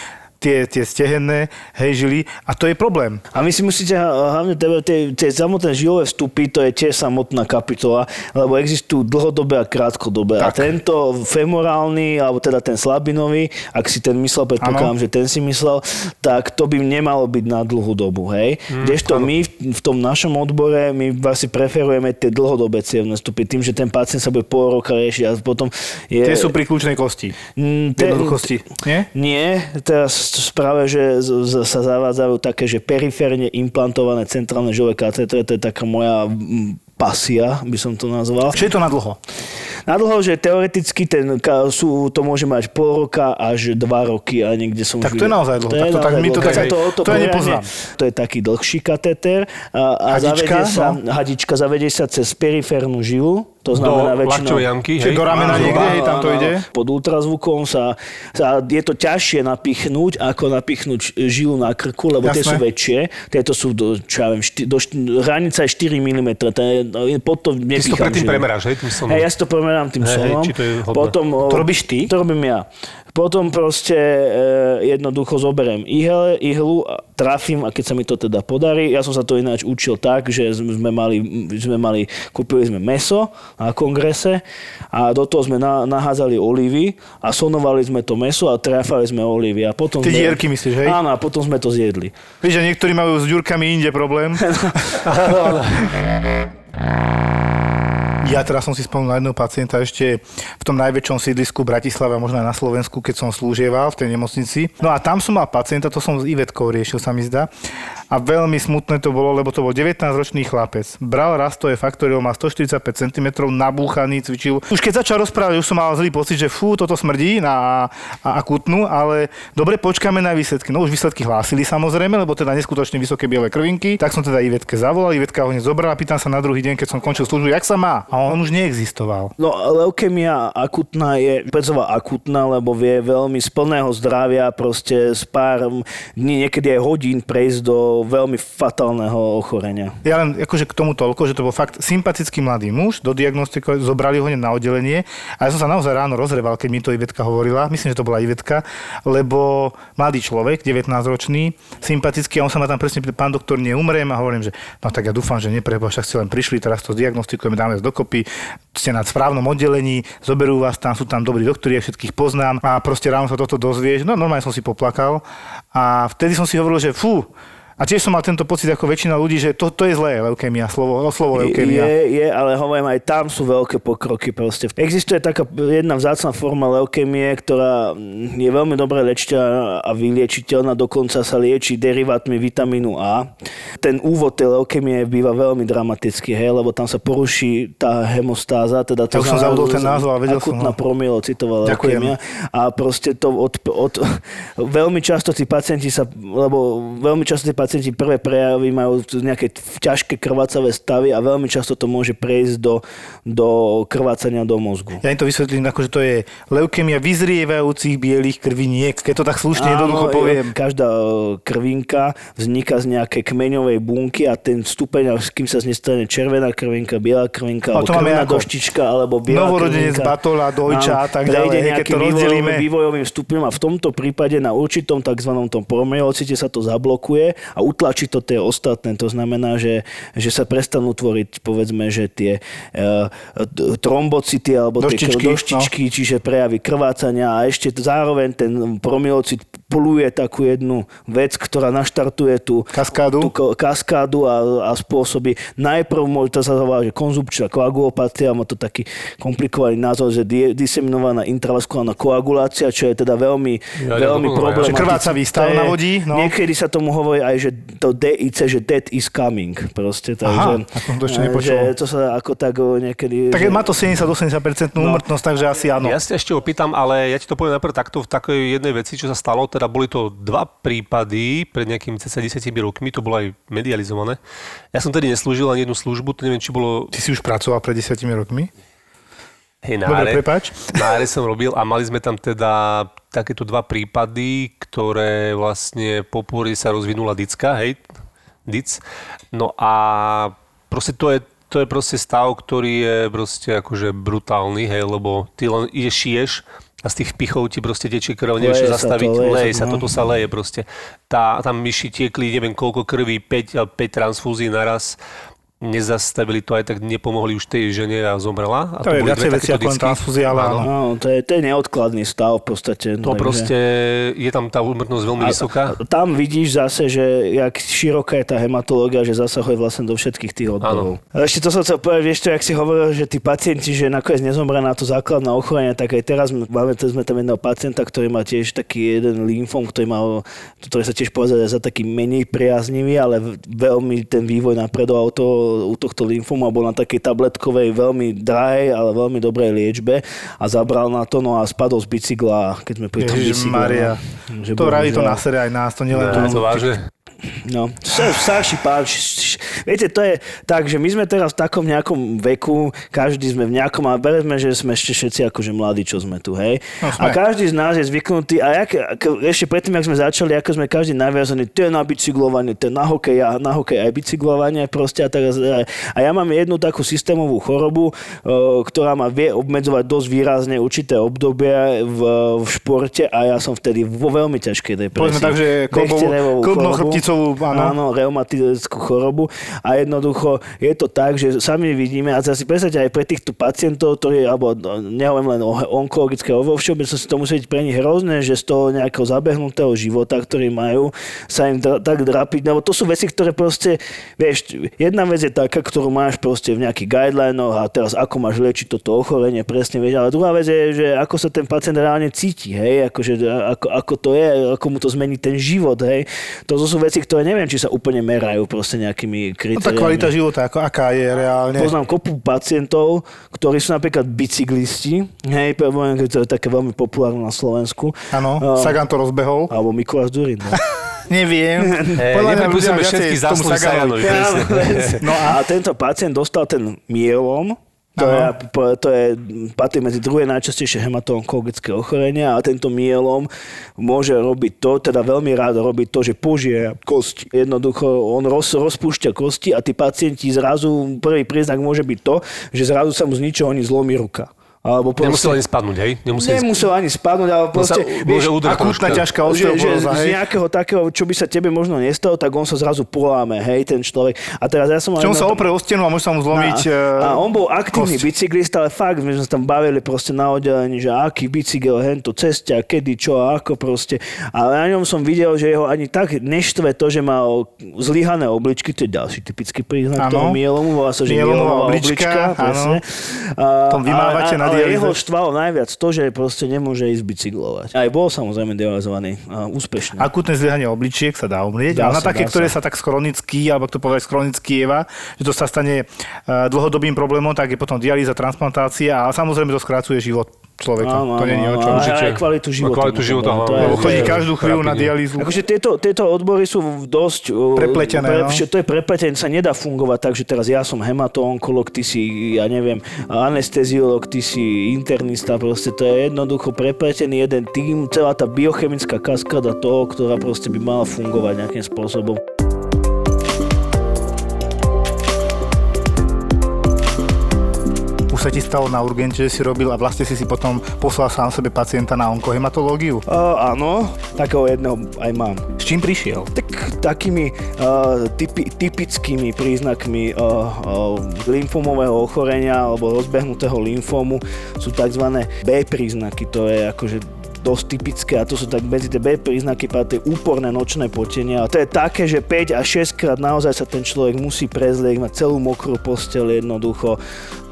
Speaker 1: Tie, tie stehenné, hej, žily a to je problém.
Speaker 2: A vy si musíte hlavne tie, tie, samotné žilové vstupy, to je tiež samotná kapitola, lebo existujú dlhodobé a krátkodobé. A
Speaker 1: Tak.
Speaker 2: tento femorálny, alebo teda ten slabinový, ak si ten myslel, predpokladám, že ten si myslel, tak to by nemalo byť na dlhú dobu, hej.
Speaker 1: Mm,
Speaker 2: Kdežto my v, v tom našom odbore, my vlastne preferujeme tie dlhodobé cievne vstupy, tým, že ten pacient sa bude pol roka riešiť a potom je...
Speaker 1: Tie sú pri kľúčnej kosti.
Speaker 2: Mm, te-
Speaker 1: Jednoduchosti, nie?
Speaker 2: Nie, teraz práve, že sa zavádzajú také, že periférne implantované centrálne žilové katetre, to je taká moja pasia, by som to nazval.
Speaker 1: Čo je to na dlho?
Speaker 2: Na dlho, že teoreticky ten, sú, to môže mať pol roka až dva roky a niekde som
Speaker 1: Tak to je naozaj dlho.
Speaker 2: To je
Speaker 1: Tak to- tak my to tak- to
Speaker 2: poriadne-
Speaker 1: nepoznám.
Speaker 2: To je taký dlhší kateter a, a
Speaker 1: Hadička,
Speaker 2: zavedie sa,
Speaker 1: no.
Speaker 2: hadička zavedie sa cez periférnu žilu, to znamená
Speaker 3: Do
Speaker 2: väčšinou...
Speaker 3: jamky,
Speaker 1: Čiže
Speaker 3: hej?
Speaker 1: do ramena
Speaker 3: Áno,
Speaker 1: niekde,
Speaker 3: áno.
Speaker 1: hej, tam to ide?
Speaker 2: Pod ultrazvukom sa, sa, je to ťažšie napichnúť, ako napichnúť žilu na krku, lebo tie
Speaker 1: Jasné.
Speaker 2: sú väčšie. Tieto sú do, čo ja viem, šty, do, hranica je 4 mm. No, pod to
Speaker 3: Ty si to predtým
Speaker 2: žilu.
Speaker 3: premeráš, hej? Tým som...
Speaker 2: Hej, ja si to premerám tým
Speaker 3: Hej, hej,
Speaker 2: solom.
Speaker 3: či to je hodné.
Speaker 2: Potom,
Speaker 1: To robíš ty?
Speaker 2: To robím ja. Potom proste e, jednoducho zoberiem ihel, ihlu, a trafím a keď sa mi to teda podarí, ja som sa to ináč učil tak, že sme mali, sme mali kúpili sme meso na kongrese a do toho sme na, nahádzali olivy a sonovali sme to meso a trafali sme olivy. A potom
Speaker 1: Tie
Speaker 2: sme,
Speaker 1: dierky myslíš, hej?
Speaker 2: Áno, a potom sme to zjedli.
Speaker 1: Vieš, že niektorí majú s ďurkami inde problém. Ja teraz som si spomenul na jedného pacienta ešte v tom najväčšom sídlisku v Bratislave a možno aj na Slovensku, keď som slúžieval v tej nemocnici. No a tam som mal pacienta, to som s Ivetkou riešil, sa mi zdá. A veľmi smutné to bolo, lebo to bol 19-ročný chlapec. Bral rastové faktoriol, má 145 cm, nabúchaný, cvičil. Už keď začal rozprávať, už som mal zlý pocit, že fú, toto smrdí na akutnú, ale dobre, počkáme na výsledky. No už výsledky hlásili samozrejme, lebo teda neskutočne vysoké biele krvinky. Tak som teda Ivetke zavolal, Ivetka ho hneď zobrala, pýtam sa na druhý deň, keď som končil službu, jak sa má. A on už neexistoval.
Speaker 2: No, leukemia akutná je, pedzová akutná, lebo vie veľmi z plného zdravia proste z pár dní, niekedy aj hodín prejsť do veľmi fatálneho ochorenia.
Speaker 1: Ja len akože k tomu toľko, že to bol fakt sympatický mladý muž, do diagnostiky zobrali ho na oddelenie a ja som sa naozaj ráno rozreval, keď mi to Ivetka hovorila, myslím, že to bola Ivetka, lebo mladý človek, 19-ročný, sympatický a on sa ma tam presne pán doktor, neumriem a hovorím, že no tak ja dúfam, že neprebo, však ste len prišli, teraz to diagnostikujeme, dáme dokopy, ste na správnom oddelení, zoberú vás tam, sú tam dobrí doktori, ja všetkých poznám a proste ráno sa toto dozvieš, no normálne som si poplakal a vtedy som si hovoril, že fú, a tiež som mal tento pocit ako väčšina ľudí, že to, to je zlé, leukémia, slovo, no, slovo leukémia.
Speaker 2: Je, je, ale hovorím, aj tam sú veľké pokroky proste. Existuje taká jedna vzácna forma leukemie, ktorá je veľmi dobre liečiteľná a vyliečiteľná, dokonca sa lieči derivátmi vitamínu A. Ten úvod tej leukemie býva veľmi dramatický, hej, lebo tam sa poruší tá hemostáza, teda to
Speaker 1: Ja som zabudol ten názov, ale vedel som,
Speaker 2: akutná
Speaker 1: no.
Speaker 2: promylocitová
Speaker 1: Ďakujem.
Speaker 2: leukemia. A proste to od, od, veľmi často tí pacienti sa, lebo veľmi často tí pacienti prvé prejavy majú nejaké ťažké krvácavé stavy a veľmi často to môže prejsť do, do krvácania do mozgu.
Speaker 1: Ja im to vysvetlím, ako že to je leukémia vyzrievajúcich bielých krviniek, keď to tak slušne jednoducho poviem.
Speaker 2: Každá e, krvinka vzniká z nejakej kmeňovej bunky a ten stupeň, až kým sa z nej stane červená krvinka, biela krvinka, alebo
Speaker 1: ako
Speaker 2: doštička, alebo biela
Speaker 1: novorodenec,
Speaker 2: krvinka.
Speaker 1: batola, dojča a tak ďalej, hej, keď
Speaker 2: nejakým
Speaker 1: to rozdelíme.
Speaker 2: vývojovým, stupňom a v tomto prípade na určitom tzv. tom promyelocite sa to zablokuje a utlačí to tie ostatné. To znamená, že, že sa prestanú tvoriť, povedzme, že tie uh, trombocity alebo
Speaker 1: Doštičky,
Speaker 2: tie doštičky čiže prejavy krvácania a ešte zároveň ten promylocit pluje takú jednu vec, ktorá naštartuje tú
Speaker 1: Kaskádu?
Speaker 2: tú kaskádu a, a spôsobí. Najprv môže to sa zavolá, že konzupčná koagulopatia, má to taký komplikovaný názov, že di- diseminovaná intravaskulárna koagulácia, čo je teda veľmi,
Speaker 3: Ja, ja
Speaker 2: veľmi
Speaker 3: to-
Speaker 2: problematické.
Speaker 1: Že krvácavý stav
Speaker 2: To je-
Speaker 1: navodí, no.
Speaker 2: Niekedy sa tomu hovorí aj, že to DIC, že death is coming. Proste, takže,
Speaker 1: tak som to ešte nepočul.
Speaker 2: Že to sa ako tak niekedy...
Speaker 1: Tak
Speaker 2: že...
Speaker 1: má to 70-80%
Speaker 2: No.
Speaker 1: úmrtnosť, takže asi áno.
Speaker 3: Ja si ťa ešte opýtam, ale ja ti to poviem najprv takto v takej jednej veci, čo sa stalo. Teda boli to dva prípady pred nejakými cca 10 rokmi, to bolo aj medializované. Ja som tedy neslúžil ani jednu službu, to neviem, či bolo
Speaker 1: Ty si už pracoval pred 10 rokmi?
Speaker 3: hej, na
Speaker 1: Dobre, prepáč.
Speaker 3: Na áre som robil a mali sme tam teda takéto dva prípady, ktoré vlastne po pôrode sa rozvinula dicka, hej, dic. No a proste to je, to je proste stav, ktorý je proste akože brutálny, hej, lebo ty len ideš, šiješ a z tých pichov ti proste tečie krv, nevieš čo zastaviť,
Speaker 2: to, leje
Speaker 3: leje
Speaker 2: sa
Speaker 3: sa,
Speaker 2: to, no.
Speaker 3: toto sa leje proste. Tá, tam myši tiekli neviem koľko krví, 5, 5 transfúzií naraz, nezastavili to, aj tak nepomohli už tej žene a zomrela. A
Speaker 1: To je
Speaker 3: boli
Speaker 1: viacej veci ako len transfúzia, ale áno.
Speaker 2: No, to je, to je neodkladný stav v podstate.
Speaker 3: To
Speaker 2: takže-
Speaker 3: proste, je tam tá úmrtnosť veľmi vysoká.
Speaker 2: A tam vidíš zase, že jak široká je tá hematológia, že zasahuje vlastne do všetkých tých odborov. Ešte to som chcel povedať, vieš to, jak si hovoril, že tí pacienti, že nakoniec nezomrá na to základné ochorenie, tak aj teraz máme sme tam jedného pacienta, ktorý má tiež taký jeden lymfom, ktorý mal, ktorý sa tiež považuje za taký menej priaznivý, ale veľmi ten vývoj napredoval to, u tohto lymfomu a bol na takej tabletkovej veľmi drahej, ale veľmi dobrej liečbe a zabral na to, no a spadol z bicykla, keď sme pri tom
Speaker 1: Ježiš
Speaker 2: bicykle.
Speaker 1: Maria.
Speaker 2: no, že
Speaker 1: To radi to na sere aj nás, to nielen to.
Speaker 3: to vážne.
Speaker 2: No, starší š- Viete, to je tak, že my sme teraz v takom nejakom veku, každý sme v nejakom, a bereme, že sme ešte všetci akože mladí, čo sme tu, hej.
Speaker 1: No,
Speaker 2: a
Speaker 1: sme.
Speaker 2: každý z nás je zvyknutý, a jak, ak- ešte predtým, ak sme začali, ako sme každý naviazaný, je na bicyklovanie, je na hokej, a na hokej aj bicyklovanie proste a teraz, a a ja mám jednu takú systémovú chorobu, ktorá ma vie obmedzovať dosť výrazne určité obdobia v, v športe a ja som vtedy vo veľmi ťažkej depresii.
Speaker 1: Povedzme tak, že
Speaker 2: Bechtenevovú
Speaker 1: klbno-chrbticovú, áno.
Speaker 2: áno, reumatickú chorobu a jednoducho je to tak, že sami vidíme a zase predstavte aj pre týchto pacientov, ktorí, alebo no, nehovorím len o onkologické, vo všeobecnosti to musí byť pre nich hrozné, že z toho nejakého zabehnutého života, ktorý majú, sa im dra- tak drapiť, lebo to sú veci, ktoré proste, vieš, jedna vec je taká, ktorú máš proste v nejakých guidelinoch a teraz ako máš liečiť toto ochorenie, presne vieš, ale druhá vec je, že ako sa ten pacient reálne cíti, hej, akože, ako, ako to je, ako mu to zmení ten život, hej. To sú veci, ktoré neviem, či sa úplne merajú proste nejakými
Speaker 1: No
Speaker 2: kritériami.
Speaker 1: tá kvalita života, ako, aká je reálne.
Speaker 2: Poznám kopu pacientov, ktorí sú napríklad bicyklisti, hej, poviem, to je také veľmi populárne na Slovensku.
Speaker 1: Áno,
Speaker 2: Um,
Speaker 1: Sagan to rozbehol.
Speaker 2: Alebo Mikuláš Durin. No.
Speaker 1: Neviem.
Speaker 3: Hej, nepripustíme
Speaker 1: ľudia
Speaker 3: všetky
Speaker 1: viacej tomu
Speaker 3: zásluhy
Speaker 1: Saganovi.
Speaker 3: Saganovi. presne.
Speaker 2: No a tento pacient dostal ten mielom, to je, to je, patrí medzi druhé najčastejšie hematonkologické ochorenia a tento mielom môže robiť to, teda veľmi rád robiť to, že požije kosti. Jednoducho on roz, rozpúšťa kosti a tí pacienti zrazu, prvý príznak môže byť to, že zrazu sa mu z ničoho ani zlomí ruka. Alebo
Speaker 3: Nemusel ani spadnúť, hej? Nemusel
Speaker 2: Nemusel ani spadnúť, ale
Speaker 3: No sa-
Speaker 2: proste,
Speaker 3: udrieť
Speaker 1: Akútna ťažká
Speaker 2: že, že z nejakého takého, čo by sa tebe možno nestalo, tak on sa zrazu poláme, hej, ten človek. A teraz ja som...
Speaker 1: Čo on sa opre o stenu a môže sa mu zlomiť
Speaker 2: a, a
Speaker 1: eh,
Speaker 2: on bol aktívny
Speaker 1: kosť.
Speaker 2: bicyklista, ale fakt, my sme sa tam bavili proste na oddelení, že aký bicykel, hento, cestia, kedy, čo a ako proste. Ale na ňom som videl, že jeho ani tak neštve to, že mal zlyhané obličky, to je ďalší typický príznak
Speaker 1: Áno.
Speaker 2: toho mielomu, volá sa, že
Speaker 1: Mielomová oblička,
Speaker 2: oblička, presne. A,
Speaker 1: Tom vymávate
Speaker 2: ale,
Speaker 1: na
Speaker 2: ale jeho štvalo najviac to, že proste nemôže ísť bicyklovať. Aj bol samozrejme dializovaný a úspešne.
Speaker 1: Akútne zlyhanie obličiek sa dá umrieť,
Speaker 2: Dá
Speaker 1: ale na také, ktoré
Speaker 2: sa.
Speaker 1: sa tak chronicky, alebo to povedať chronicky jeva, že to sa stane eh, dlhodobým problémom, tak je potom dialýza, transplantácia a samozrejme to skracuje život človeka.
Speaker 2: Áno,
Speaker 1: to nie je o čom.
Speaker 2: áno,
Speaker 3: určite.
Speaker 2: aj kvalitu
Speaker 3: No,
Speaker 2: života.
Speaker 3: kvalitu
Speaker 2: mu to
Speaker 3: života
Speaker 2: To je-
Speaker 1: Lebo
Speaker 2: to
Speaker 1: chodí
Speaker 2: je-
Speaker 1: každú chvíľu na dialýzu.
Speaker 2: Akože tieto, tieto odbory sú dosť... uh,
Speaker 1: Prepletené, no.
Speaker 2: že to je prepletené, sa nedá fungovať tak, že teraz ja som hematoonkolog, ty si, ja neviem, anesteziolog, ty si internista, proste to je jednoducho prepletený jeden tým, celá tá biochemická kaskáda toho, ktorá proste by mala fungovať nejakým spôsobom.
Speaker 1: Sa ti stalo na urgente, že si robil a vlastne si si potom poslal sám sebe pacienta na onkohematológiu.
Speaker 2: Uh, áno, takého jedného aj mám.
Speaker 1: S čím prišiel?
Speaker 2: Tak takými uh, typi, typickými príznakmi uh, uh, lymfomového ochorenia alebo rozbehnutého lymfómu sú tzv. B príznaky. To je akože dosť typické a to sú tak medzi tie B príznaky patrí úporné nočné potenie. A to je také, že 5 až 6 krát naozaj sa ten človek musí prezlieť, mať celú mokrú posteľ jednoducho.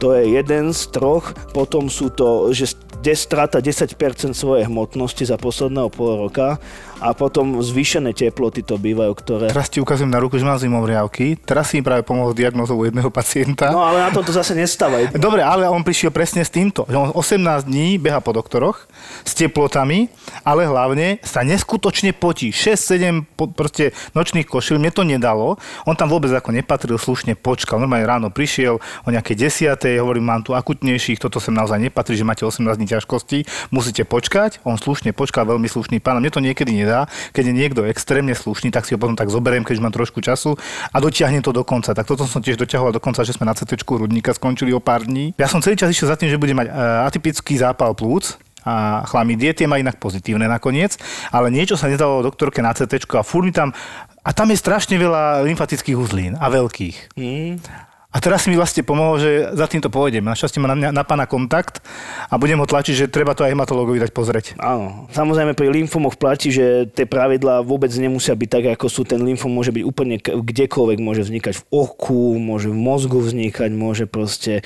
Speaker 2: To je jeden z troch, potom sú to, že strata 10% svojej hmotnosti za posledného pol roka a potom zvýšené teploty to bývajú, ktoré...
Speaker 1: Teraz ti ukazujem na ruku, že mám zimomriavky. Teraz si mi práve pomohol s diagnózou u jedného pacienta.
Speaker 2: No ale na tom to zase nestávaj.
Speaker 1: Dobre, ale on prišiel presne s týmto, že on 18 dní beha po doktoroch s teplotami, ale hlavne sa neskutočne potí. 6-7 po, proste nočných košil, mne to nedalo. On tam vôbec ako nepatril, slušne počkal. Normálne ráno prišiel o nejaké 10. hovorím, mám tu akutnejších, toto sem naozaj nepatrí, že máte 18 dní ťažkosti, musíte počkať, on slušne počká, veľmi slušný pán. Mne to niekedy nedá, keď je niekto extrémne slušný, tak si ho potom tak zoberiem, keď už mám trošku času a dotiahnem to do konca. Tak toto som tiež doťahoval do konca, že sme na CT rudníka skončili o pár dní. Ja som celý čas išiel za tým, že bude mať e, atypický zápal plúc, a chlamydie, tie má inak pozitívne nakoniec, ale niečo sa nedalo doktorke na CT a furt mi tam a tam je strašne veľa lymfatických uzlín a veľkých.
Speaker 2: Mm.
Speaker 1: A teraz mi vlastne pomohol, že za týmto pôjdem. Našťastie má na, mňa, na pána kontakt a budem ho tlačiť, že treba to aj hematológovi dať pozrieť.
Speaker 2: Áno. Samozrejme pri lymfomoch platí, že tie pravidlá vôbec nemusia byť tak, ako sú. Ten lymfom môže byť úplne kdekoľvek, môže vznikať v oku, môže v mozgu vznikať, môže proste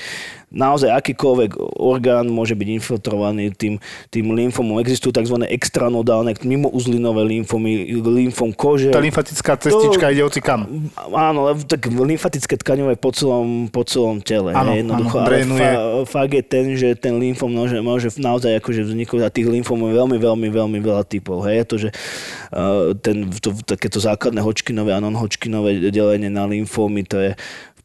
Speaker 2: naozaj akýkoľvek orgán môže byť infiltrovaný tým, tým lymfomom. Existujú tzv. extranodálne, mimouzlinové lymfomy, lymfom kože.
Speaker 1: Tá lymfatická cestička to, ide oci kam.
Speaker 2: Áno, tak lymfatické tkaňové po celom, po celom tele.
Speaker 1: Áno,
Speaker 2: jednoducho.
Speaker 1: áno,
Speaker 2: Ale fa, fakt je ten, že ten lymfom môže, môže naozaj akože vzniknúť a tých lymfomov je veľmi, veľmi, veľmi veľa typov. Hej, to, že uh, ten, to, takéto základné hočkinové a non-hočkinové delenie na lymfómy, to je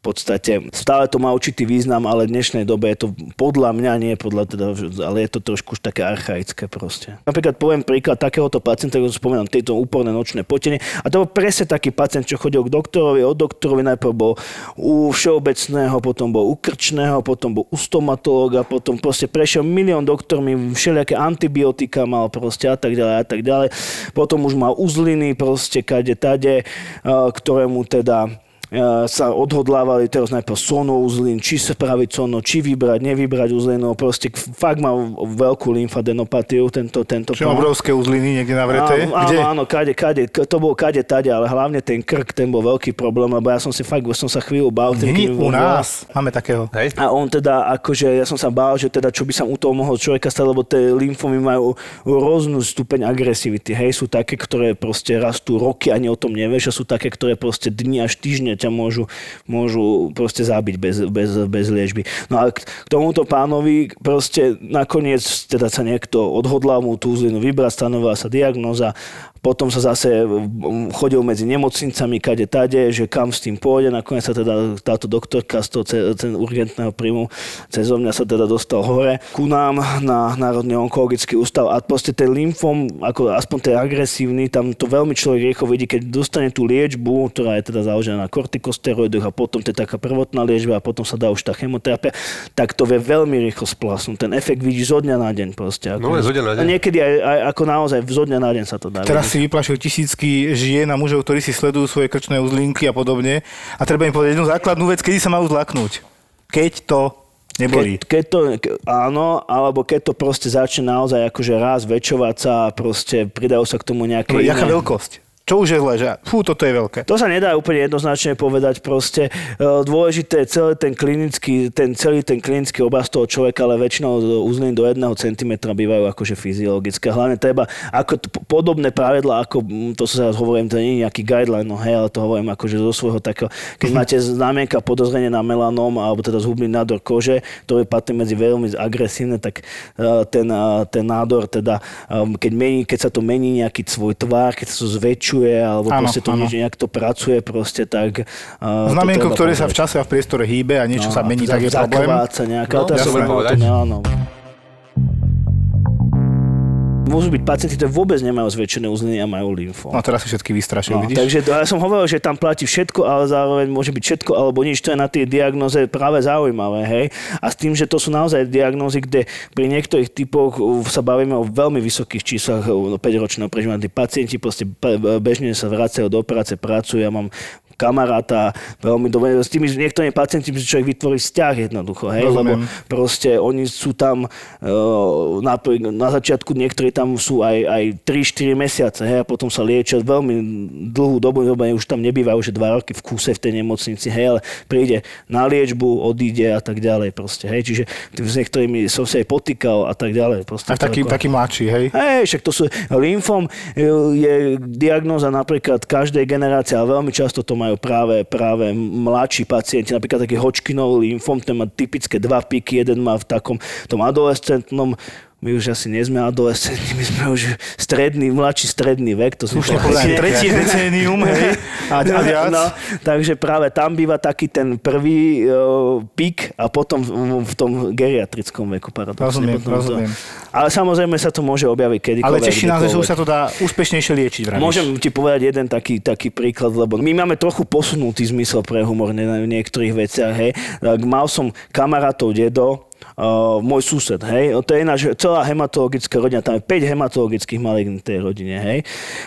Speaker 2: podstate stále to má určitý význam, ale v dnešnej dobe je to podľa mňa, nie podľa teda, ale je to trošku už také archaické proste. Napríklad poviem príklad takéhoto pacienta, ktorý spomínam, tejto úporné nočné potenie. A to bol presne taký pacient, čo chodil k doktorovi, od doktorovi najprv bol u všeobecného, potom bol u krčného, potom bol u stomatológa, potom proste prešiel milión doktormi, všelijaké antibiotika mal proste a tak ďalej a tak ďalej. Potom už mal uzliny proste kade tade, ktoré teda sa odhodlávali teraz najprv sono uzlin, či spraviť sono, či vybrať, nevybrať uzlinu. Proste fakt má veľkú lymfadenopatiu tento, tento
Speaker 1: Čiže obrovské uzliny niekde navreté?
Speaker 2: Áno, Kde? áno, kade, kade, to bol kade, tade, ale hlavne ten krk, ten bol veľký problém, lebo ja som si fakt, som sa chvíľu bál. Ten,
Speaker 1: Nie, u nás máme takého.
Speaker 3: Hej.
Speaker 2: A on teda, akože ja som sa bál, že teda čo by sa u toho mohol človeka stať, lebo tie lymfomy majú rôznu stupeň agresivity. Hej, sú také, ktoré proste rastú roky, ani o tom nevieš, a sú také, ktoré proste dni až týždne ťa môžu, môžu proste zabiť bez, bez, bez liečby. No a k tomuto pánovi proste nakoniec teda sa niekto odhodlal mu tú zlinu vybrať, stanovila sa diagnoza potom sa zase chodil medzi nemocnicami, kade tade, že kam s tým pôjde. Nakoniec sa teda táto doktorka z toho ten urgentného príjmu cez mňa sa teda dostal hore ku nám na Národný onkologický ústav a proste ten lymfom, ako aspoň ten agresívny, tam to veľmi človek rýchlo vidí, keď dostane tú liečbu, ktorá je teda založená na kortikosteroidoch a potom to je taká prvotná liečba a potom sa dá už tá chemoterapia, tak to vie veľmi rýchlo splasnúť. Ten efekt vidí zo dňa na deň proste. Ako,
Speaker 3: no, zo dňa na deň.
Speaker 2: A niekedy aj, aj, ako naozaj zo dňa na deň sa to dá.
Speaker 1: Teraz si vyplašil tisícky žien a mužov, ktorí si sledujú svoje krčné uzlinky a podobne. A treba im povedať jednu základnú vec, kedy sa majú zlaknúť. Keď to nebolí.
Speaker 2: Keď, keď to, áno, alebo keď to proste začne naozaj akože raz väčšovať sa a proste pridajú sa k tomu nejaké
Speaker 1: jaká veľkosť? Čo už je zle, že fú, toto je veľké.
Speaker 2: To sa nedá úplne jednoznačne povedať proste. E, Dôležité je celý ten klinický, ten, celý ten klinický obraz toho človeka, ale väčšinou uzliny do 1 cm bývajú akože fyziologické. Hlavne treba, ako podobné pravidla, ako to sa hovorím, to nie je nejaký guideline, no hej, ale to hovorím akože zo svojho takého, keď máte znamienka podozrenie na melanom alebo teda zhubný nádor kože, ktorý patrí medzi veľmi agresívne, tak e, ten, e, ten nádor teda, keď, mení, keď sa to mení nejaký svoj tvár, keď sa to zväčšuje, alebo
Speaker 1: Áno,
Speaker 2: proste to
Speaker 1: áno.
Speaker 2: niečo nejak to pracuje proste, tak... Uh,
Speaker 1: Znamienko, ktoré sa v čase a v priestore hýbe a niečo sa mení, tak je problém.
Speaker 2: Zakrváca nejaká,
Speaker 3: No,
Speaker 2: no, to ja som ne, áno. Môžu byť pacienti, ktorí vôbec nemajú zväčšené uzliny a majú lymfóm.
Speaker 1: No teraz si všetky vystrašil,
Speaker 2: No,
Speaker 1: vidíš?
Speaker 2: takže ja som hovoril, že tam platí všetko, ale zároveň môže byť všetko alebo nič. To je na tej diagnoze práve zaujímavé. Hej? A s tým, že to sú naozaj diagnózy, kde pri niektorých typoch sa bavíme o veľmi vysokých číslach 5-ročného prežívania. Tí pacienti proste be- bežne sa vracajú do práce, pracujú. Ja mám kamaráta veľmi dobre. S tými niektorými pacientmi človek vytvorí vzťah jednoducho, hej? lebo
Speaker 1: Rozumiem.
Speaker 2: proste oni sú tam uh, na, na začiatku niektorí tam sú aj, aj 3-4 mesiace hej? a potom sa liečia veľmi dlhú dobu, lebo už tam nebývajú že 2 roky v kúse v tej nemocnici, hej, ale príde na liečbu, odíde a tak ďalej proste, hej, čiže s niektorými som sa aj potýkal a tak ďalej. Proste,
Speaker 1: A taký, taký mladší, hej?
Speaker 2: Hej, však to sú, lymfom je diagnóza napríklad každej generácie, ale veľmi často to majú práve, práve mladší pacienti, napríklad taký Hodgkinov lymfom, ten má typické dva piky, jeden má v takom tom adolescentnom my už asi nie sme adolescenti, my sme už stredný, mladší stredný vek. To povedali.
Speaker 1: povedané, tretie decénium, hej, a, a viac.
Speaker 2: No, takže práve tam býva taký ten prvý uh, pík a potom v, v tom geriatrickom veku paradoxne.
Speaker 1: Rozumiem,
Speaker 2: potom to-
Speaker 1: rozumiem.
Speaker 2: Ale samozrejme sa to môže objaviť kedykoľvek.
Speaker 1: Ale teší nás, že už sa to dá úspešnejšie liečiť, vravíš.
Speaker 2: Môžem ti povedať jeden taký, taký príklad, lebo my máme trochu posunutý zmysel pre humor ne- v niektorých veciach, hej. Tak mal som kamarátov dedo, Uh, môj sused, hej, to je ináč celá hematologická rodina, tam je 5 hematologických maligní v tej rodine, hej.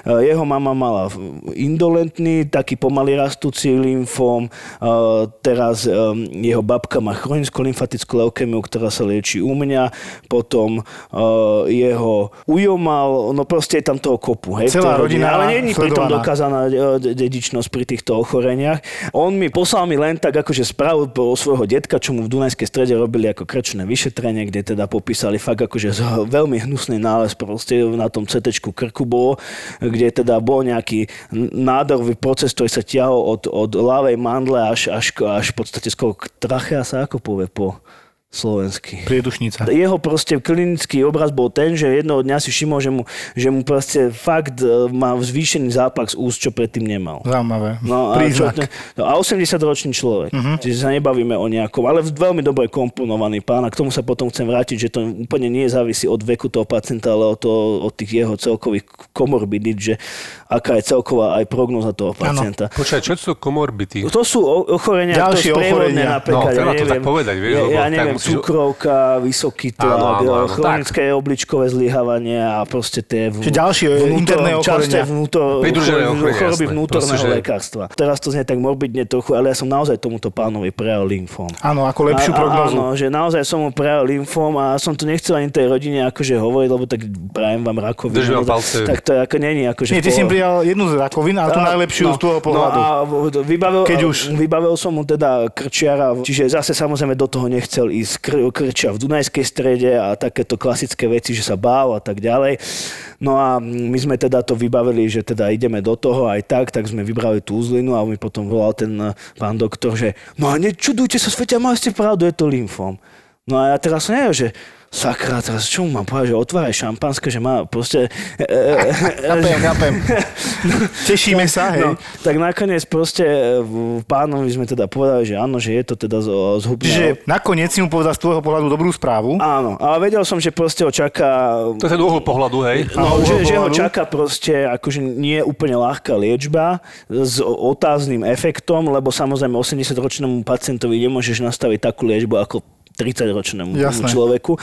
Speaker 2: Uh, jeho mama mala indolentný, taký pomaly rastúci lymfóm, uh, teraz um, jeho babka má chronickú lymfatickú leukémiu, ktorá sa lieči u mňa, potom uh, jeho ujo mal, no proste je tam toho kopu, hej.
Speaker 1: Celá
Speaker 2: rodine.
Speaker 1: rodina
Speaker 2: Ale nie je pritom dokázaná de- dedičnosť pri týchto ochoreniach. On mi poslal mi len tak akože správu po svojho detka, čo mu v Dunajskej strede robili ako krčné vyšetrenie, kde teda popísali fakt akože veľmi hnusný nález proste na tom CT krku bolo, kde teda bol nejaký nádorový proces, ktorý sa ťahol od, od ľavej mandle až, až, až v podstate skoro trachea sa ako povie po slovensky.
Speaker 1: Priedušnica.
Speaker 2: Jeho proste klinický obraz bol ten, že jednoho dňa si všimol, že mu, že mu proste fakt e, má zvýšený zápach z úst, čo predtým nemal.
Speaker 1: Zaujímavé.
Speaker 2: No a, čo, no a 80-ročný človek. Uh-huh. Čiže sa nebavíme o nejakom, ale veľmi dobre komponovaný pán a k tomu sa potom chcem vrátiť, že to úplne nie závisí od veku toho pacienta, ale od, toho, od tých jeho celkových komorbidít, že aká je celková aj prognoza toho pacienta.
Speaker 3: Počkaj, čo sú to komorbity?
Speaker 2: To sú ochorenia,
Speaker 1: Ďalšie
Speaker 2: to sprievodné napríklad,
Speaker 3: No, treba
Speaker 2: ja
Speaker 3: to tak povedať, vieš,
Speaker 2: ja, ja neviem,
Speaker 3: musíš-
Speaker 2: cukrovka, vysoký tlak,
Speaker 3: Áno, áno, áno,
Speaker 2: chronické obličkové zlyhávanie a proste tie v-
Speaker 1: Čiže ďalšie interné
Speaker 2: časté
Speaker 1: ochorenia.
Speaker 2: vnútor,
Speaker 3: Pridružené ochorenia,
Speaker 2: choroby
Speaker 3: jasné.
Speaker 2: vnútorného
Speaker 3: Proste, že-
Speaker 2: lekárstva. Teraz to znie tak morbidne trochu, ale ja som naozaj tomuto pánovi prejal lymfóm.
Speaker 1: Áno, ako lepšiu
Speaker 2: A- a-
Speaker 1: prognozu.
Speaker 2: Áno, že naozaj som mu prejal lymfóm a som to nechcel ani tej rodine akože hovoriť, lebo tak prajem vám rakovinu.
Speaker 3: Držím vám
Speaker 2: no, tak-
Speaker 3: palce.
Speaker 2: Tak to ako není akože...
Speaker 1: Nie, ty
Speaker 2: v
Speaker 1: si
Speaker 2: po-
Speaker 1: prijal jednu z rakovín, ale tú
Speaker 2: a-
Speaker 1: najlepšiu z tvojho pohľadu.
Speaker 2: No a vybavil,
Speaker 1: Keď už.
Speaker 2: vybavil som mu teda krčiara, čiže zase samozrejme do toho nechcel ísť kr- krčia v Dunajskej strede a takéto klasické veci, že sa bál a tak ďalej. No a my sme teda to vybavili, že teda ideme do toho aj tak, tak sme vybrali tú uzlinu a mi potom volal ten eh, pán doktor, že no a nečudujte sa svetia, mali pravdu, je to lymfóm. No a ja teraz neviem, že sakra, teraz čo mu mám povedať, že otváraj šampanské, že má proste... e,
Speaker 1: Chápem, chápem. Tešíme sa, hej.
Speaker 2: No, tak nakoniec proste e, v- pánovi sme teda povedali, že áno, že je to teda z, zhubné.
Speaker 1: Čiže nakoniec si mu povedal z tvojho pohľadu dobrú správu.
Speaker 2: Áno, ale vedel som, že proste ho čaká...
Speaker 3: To je ten uhol pohľadu, hej?
Speaker 2: No, že, že ho čaká proste akože nie úplne ľahká liečba s otázným efektom, lebo samozrejme 80-ročnému pacientovi nemôžeš nastaviť takú liečbu ako 30-ročnému
Speaker 1: Jasné.
Speaker 2: človeku.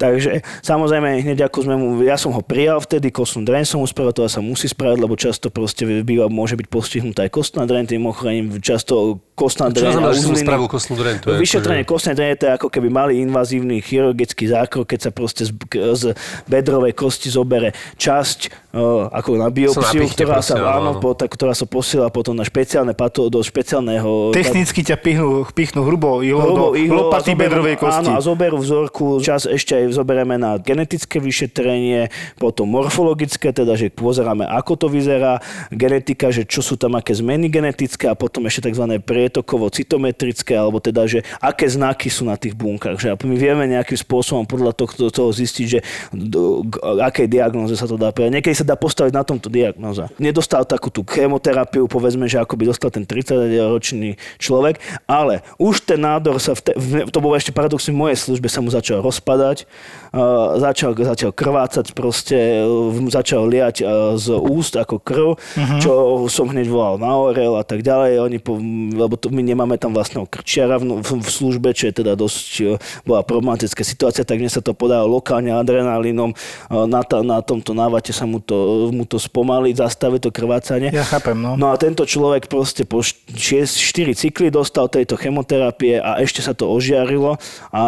Speaker 2: Takže samozrejme hneď ako sme mu, ja som ho prijal vtedy, kostnú dreň som mu spravil, to sa musí spraviť, lebo často proste býva, môže byť postihnutá aj kostná dreň, tým ochorením často kostná
Speaker 3: Čo
Speaker 2: dreň
Speaker 3: znamená,
Speaker 2: a
Speaker 3: že
Speaker 2: uzliny.
Speaker 3: spravil kostnú dreň? To je
Speaker 2: Vyšetrenie kostnej drene to je ako keby malý invazívny chirurgický zákrok, keď sa proste z, z bedrovej kosti zobere časť uh, ako na biopsiu,
Speaker 3: napichne
Speaker 2: ktorá sa,
Speaker 3: proste, áno,
Speaker 2: áno,
Speaker 3: áno.
Speaker 2: po, tak, ktorá sa posiela potom na špeciálne pato, do špeciálneho...
Speaker 1: Technicky ťa pichnú, pichnú hrubou ihlou do
Speaker 2: a
Speaker 1: lopaty
Speaker 2: zoberú-
Speaker 1: bedrovej kosti.
Speaker 2: Áno, a zoberú vzorku, čas ešte aj zoberieme na genetické vyšetrenie, potom morfologické, teda, že pozeráme, ako to vyzerá, genetika, že čo sú tam aké zmeny genetické a potom ešte tzv. Prietokovo-citometrické, alebo teda, že aké znaky sú na tých bunkách. Že my vieme nejakým spôsobom podľa tohto, toho zistiť, že do, k akej diagnoze sa to dá povedať. Niekedy sa dá postaviť na tomto diagnoza. Nedostal takú tú chemoterapiu, povedzme, že ako by dostal ten 30-ročný človek, ale už ten nádor sa, v te, v, to bolo ešte paradoxne v mojej službe, sa mu začal rozpadať, uh, začal, začal krvácať proste, uh, začal liať uh, z úst ako krv, uh-huh. čo som hneď volal na orel a tak ďalej, oni po, lebo to, my nemáme tam vlastného krčiara v, v, v službe, čo je teda dosť, uh, bola problematická situácia, tak mne sa to podalo lokálne adrenalínom, uh, na, ta, na tomto návate sa mu to, mu to spomalí, zastaví to krvácanie.
Speaker 1: Ja chápem, no.
Speaker 2: No a tento človek proste po 6, 4 cykly dostal tejto chemoterapie a ešte sa to ožiarilo a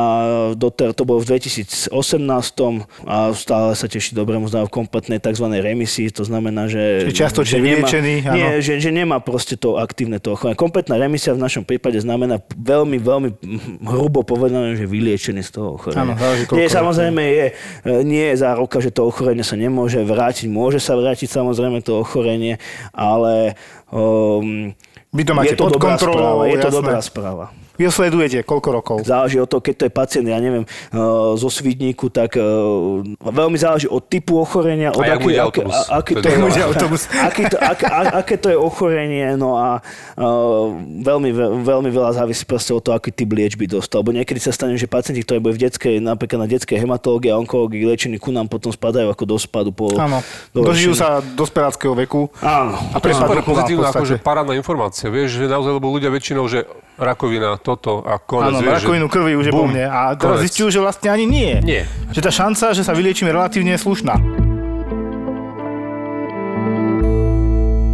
Speaker 2: doter, to bolo v 2018 a stále sa teší dobrému v kompletnej tzv. remisii, to znamená, že...
Speaker 1: Čiže čiastočne
Speaker 2: že nemá,
Speaker 1: vyliečený, áno.
Speaker 2: Nie, že, že nemá proste to aktívne to ochorenie. Kompletná remisia v našom prípade znamená veľmi, veľmi hrubo povedané, že vyliečený z toho ochorenia.
Speaker 1: Áno,
Speaker 2: Nie, samozrejme je, e, nie je záruka, že to ochorenie sa nemôže vrátiť. Môže sa vrátiť samozrejme to ochorenie, ale um,
Speaker 1: Vy to máte
Speaker 2: je to
Speaker 1: pod
Speaker 2: dobrá
Speaker 1: kontrolou,
Speaker 2: správa. Je to
Speaker 1: jasné.
Speaker 2: dobrá správa.
Speaker 1: Vy ho sledujete koľko rokov?
Speaker 2: Záleží od toho, keď to je pacient, ja neviem, eh, zo Svidníku, tak eh, veľmi záleží od typu ochorenia, od aký
Speaker 3: To je
Speaker 2: to, ak, aké to je ochorenie, no a uh, veľmi, ve- veľmi veľa závisí proste od toho, aký typ liečby dostal. Lebo niekedy sa stane, že pacienti, ktorí boli v detskej, napríklad na detskej hematológii a onkológii liečení ku nám potom spadajú ako do spadu po...
Speaker 1: Áno.
Speaker 2: do
Speaker 1: Dožijú sa do speláckého veku.
Speaker 2: Áno.
Speaker 1: A
Speaker 3: To je super pozitívna akože parádna informácia, vieš, že naozaj, lebo ľudia väčšinou, že rakovina, toto a konec,
Speaker 1: Áno,
Speaker 3: vieš,
Speaker 1: rakovinu
Speaker 3: že
Speaker 1: krvi už je po
Speaker 3: bum,
Speaker 1: mne. A teraz zistujú, že vlastne ani nie.
Speaker 3: Nie.
Speaker 1: Že tá šanca, že sa vyliečíme relatívne je slušná.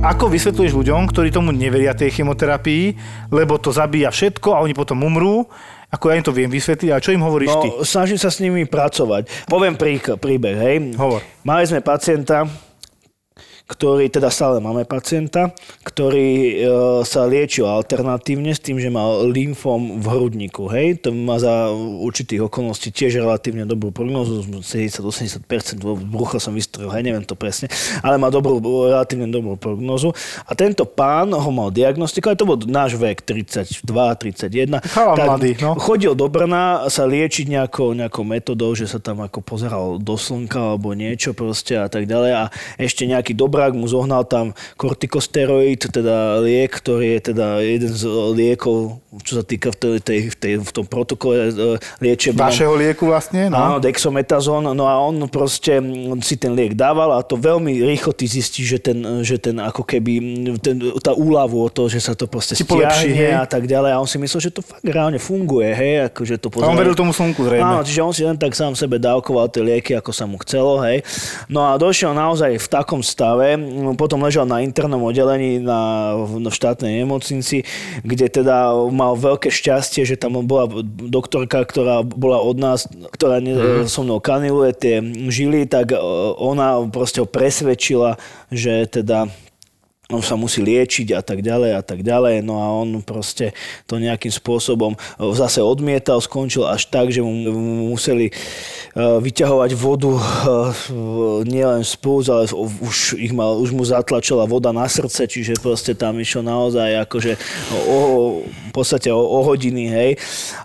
Speaker 1: Ako vysvetľuješ ľuďom, ktorí tomu neveria tej chemoterapii, lebo to zabíja všetko a oni potom umrú? Ako ja im to viem vysvetliť, a čo im hovoríš ty?
Speaker 2: No, snažím sa s nimi pracovať. Poviem prík- príbeh, hej.
Speaker 1: Hovor.
Speaker 2: Mali sme pacienta, ktorý, teda stále máme pacienta, ktorý e, sa liečil alternatívne s tým, že mal lymfom v hrudníku. Hej? To má za určitých okolností tiež relatívne dobrú prognózu, 70-80%, brucha som vystrojil, hej, neviem to presne, ale má dobrú, relatívne dobrú prognózu. A tento pán ho mal diagnostikovať, to bol náš vek, 32, 31.
Speaker 1: Chalan mladý, no.
Speaker 2: Chodil do Brna sa liečiť nejakou, nejakou metodou, že sa tam ako pozeral do slnka alebo niečo proste a tak ďalej. A ešte nejaký dobrák mu zohnal tam kortikosteroid, teda liek, ktorý je teda jeden z liekov, čo sa týka v, tej, tej, v, tej, v tom protokole e, liečebnom.
Speaker 1: Vašeho lieku vlastne?
Speaker 2: Áno,
Speaker 1: No.
Speaker 2: dexametazón, no a on proste si ten liek dával a to veľmi rýchlo ty zistíš, že ten, že ten ako keby, ten, tá úľavu o to, že sa to proste
Speaker 1: Si
Speaker 2: stiahne a tak ďalej a on si myslel, že to fakt reálne funguje, hej, akože to
Speaker 1: A on veril tomu slnku zrejme.
Speaker 2: Áno, čiže on si len tak sám sebe dávkoval tie lieky, ako sa mu chcelo, hej. No a došiel naozaj v takom stave, mm, potom ležal na internom oddelení na, v štátnej nemocnici, kde teda mal veľké šťastie, že tam bola doktorka, ktorá bola od nás, ktorá ne, so mnou kaniluje tie žily, tak e, ona proste ho presvedčila, že teda on sa musí liečiť a tak ďalej a tak ďalej. No a on proste to nejakým spôsobom e, zase odmietal, skončil až tak, že mu mu museli e, vyťahovať vodu e, nielen z ale už, ich mal, už mu zatlačila voda na srdce, čiže proste tam išlo naozaj akože o, v podstate o, o hodiny, hej.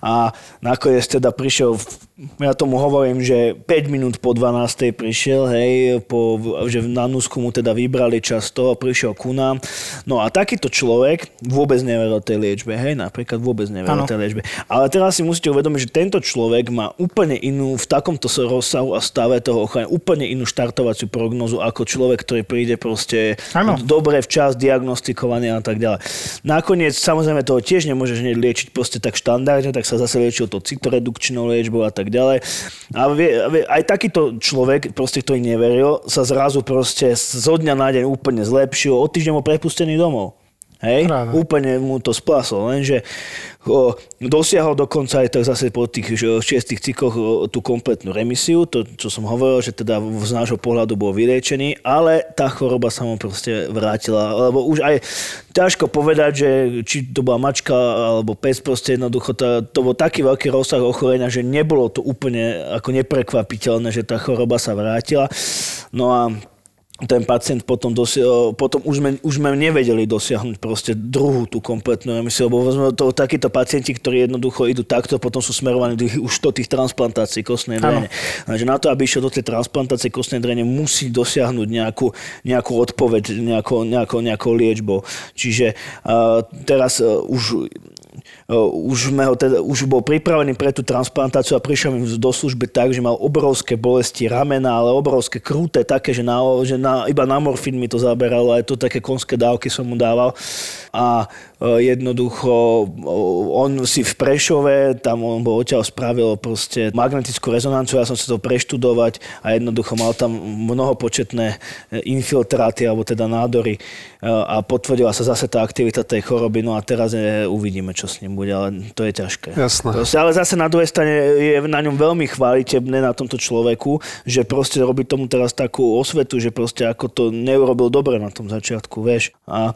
Speaker 2: A nakoniec teda prišiel v ja tomu hovorím, že 5 minút po 12. prišiel, hej, po, že na Nusku mu teda vybrali čas toho, prišiel ku nám. No a takýto človek vôbec neveril tej liečbe, hej, napríklad vôbec neveril tej liečbe. Ale teraz si musíte uvedomiť, že tento človek má úplne inú, v takomto sa- rozsahu a stave toho ochorenia, úplne inú štartovaciu prognozu ako človek, ktorý príde proste
Speaker 1: Áno.
Speaker 2: dobre včas diagnostikovaný a tak ďalej. Nakoniec samozrejme toho tiež nemôžeš hneď liečiť proste tak štandardne, tak sa zase liečil to citoredukčnou liečbou a tak ďalej. A aj takýto človek, proste, ktorý neveril, sa zrazu proste zo dňa na deň úplne zlepšil, od týždňa bol prepustený domov. Hej?
Speaker 1: Práve.
Speaker 2: Úplne mu to splasol, lenže o, dosiahol dokonca aj tak zase po tých že, šiestých cykloch o, tú kompletnú remisiu, to, čo som hovoril, že teda z nášho pohľadu bol vyliečený, ale tá choroba sa mu proste vrátila, lebo už aj ťažko povedať, že či to bola mačka alebo pes, proste jednoducho to, to bol taký veľký rozsah ochorenia, že nebolo to úplne ako neprekvapiteľné, že tá choroba sa vrátila. No a ten pacient potom, dosi- potom už, sme, už sme nevedeli dosiahnuť proste druhú tú kompletnú remisiu, lebo vezme to, takíto pacienti, ktorí jednoducho idú takto, potom sú smerovaní do, už do tých transplantácií kostnej drene. Takže na to, aby išiel do tej transplantácie kostnej drene, musí dosiahnuť nejakú, nejakú odpoveď, nejakou, nejakou, nejakou liečbou. Čiže uh, teraz uh, už už, sme ho teda, už bol pripravený pre tú transplantáciu a prišiel mi do služby tak, že mal obrovské bolesti ramena, ale obrovské kruté, také, že, na, že na, iba na morfín mi to zaberalo, aj to také konské dávky som mu dával. A jednoducho uh, on si v Prešove, tam on bol odtiaľ spravil proste magnetickú rezonanciu, ja som sa to preštudovať a jednoducho mal tam mnohopočetné e, infiltráty, alebo teda nádory e, a potvrdila sa zase tá aktivita tej choroby, no a teraz je, uvidíme, čo s ním bude, ale to je ťažké.
Speaker 3: Jasné.
Speaker 2: Proste, ale zase na druhej strane je na ňom veľmi chválitebné na tomto človeku, že proste robí tomu teraz takú osvetu, že proste ako to neurobil dobre na tom začiatku, vieš. A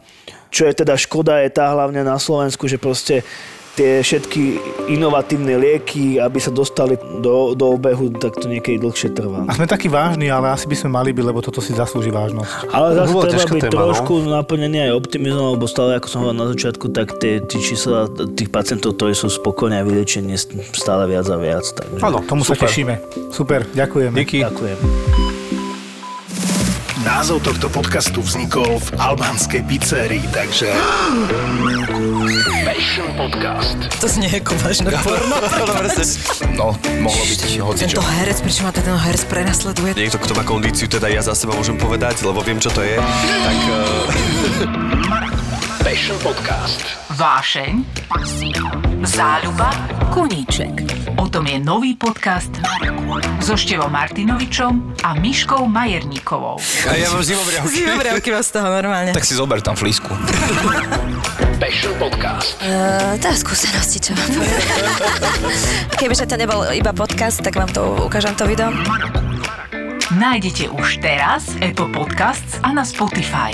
Speaker 2: čo je teda škoda je tá hlavne na Slovensku, že proste tie všetky inovatívne lieky, aby sa dostali do, do obehu, tak to niekedy dlhšie trvá.
Speaker 1: A sme takí vážni, ale asi by sme mali byť, lebo toto si zaslúži vážnosť.
Speaker 2: Ale zase treba byť
Speaker 3: téma, no.
Speaker 2: trošku naplnený aj optimizmom, lebo stále, ako som hovoril na začiatku, tak tie, tie čísla tých pacientov, ktorí sú spokojní a vyliečení, stále viac a viac.
Speaker 3: Áno,
Speaker 1: Tomu sa
Speaker 3: super.
Speaker 1: tešíme. Super, ďakujeme.
Speaker 3: Díky.
Speaker 2: ďakujem.
Speaker 4: Názov tohto podcastu vznikol v albánskej pizzerii, takže... Passion Podcast.
Speaker 5: To znie ako vážne porno.
Speaker 4: No, mohlo byť hoci
Speaker 5: Tento herec, prečo ma ten herec prenasleduje?
Speaker 6: Niekto, kto má kondíciu, teda ja za seba môžem povedať, lebo viem, čo to je, tak eh,
Speaker 4: Passion Podcast.
Speaker 7: Vášeň, záľuba, koníček. O tom je nový podcast so Števom Martinovičom a Miškou Majerníkovou.
Speaker 6: a ja mám zimobriavky.
Speaker 5: Zimobriavky vás z toho normálne.
Speaker 8: Tak si zober tam flísku.
Speaker 4: Passion Podcast.
Speaker 9: Uh, to je skúsenosti, čo poviem. Kebyže to nebol iba podcast, tak vám to ukážem to video.
Speaker 7: Nájdete už teraz Apple Podcasts a na Spotify.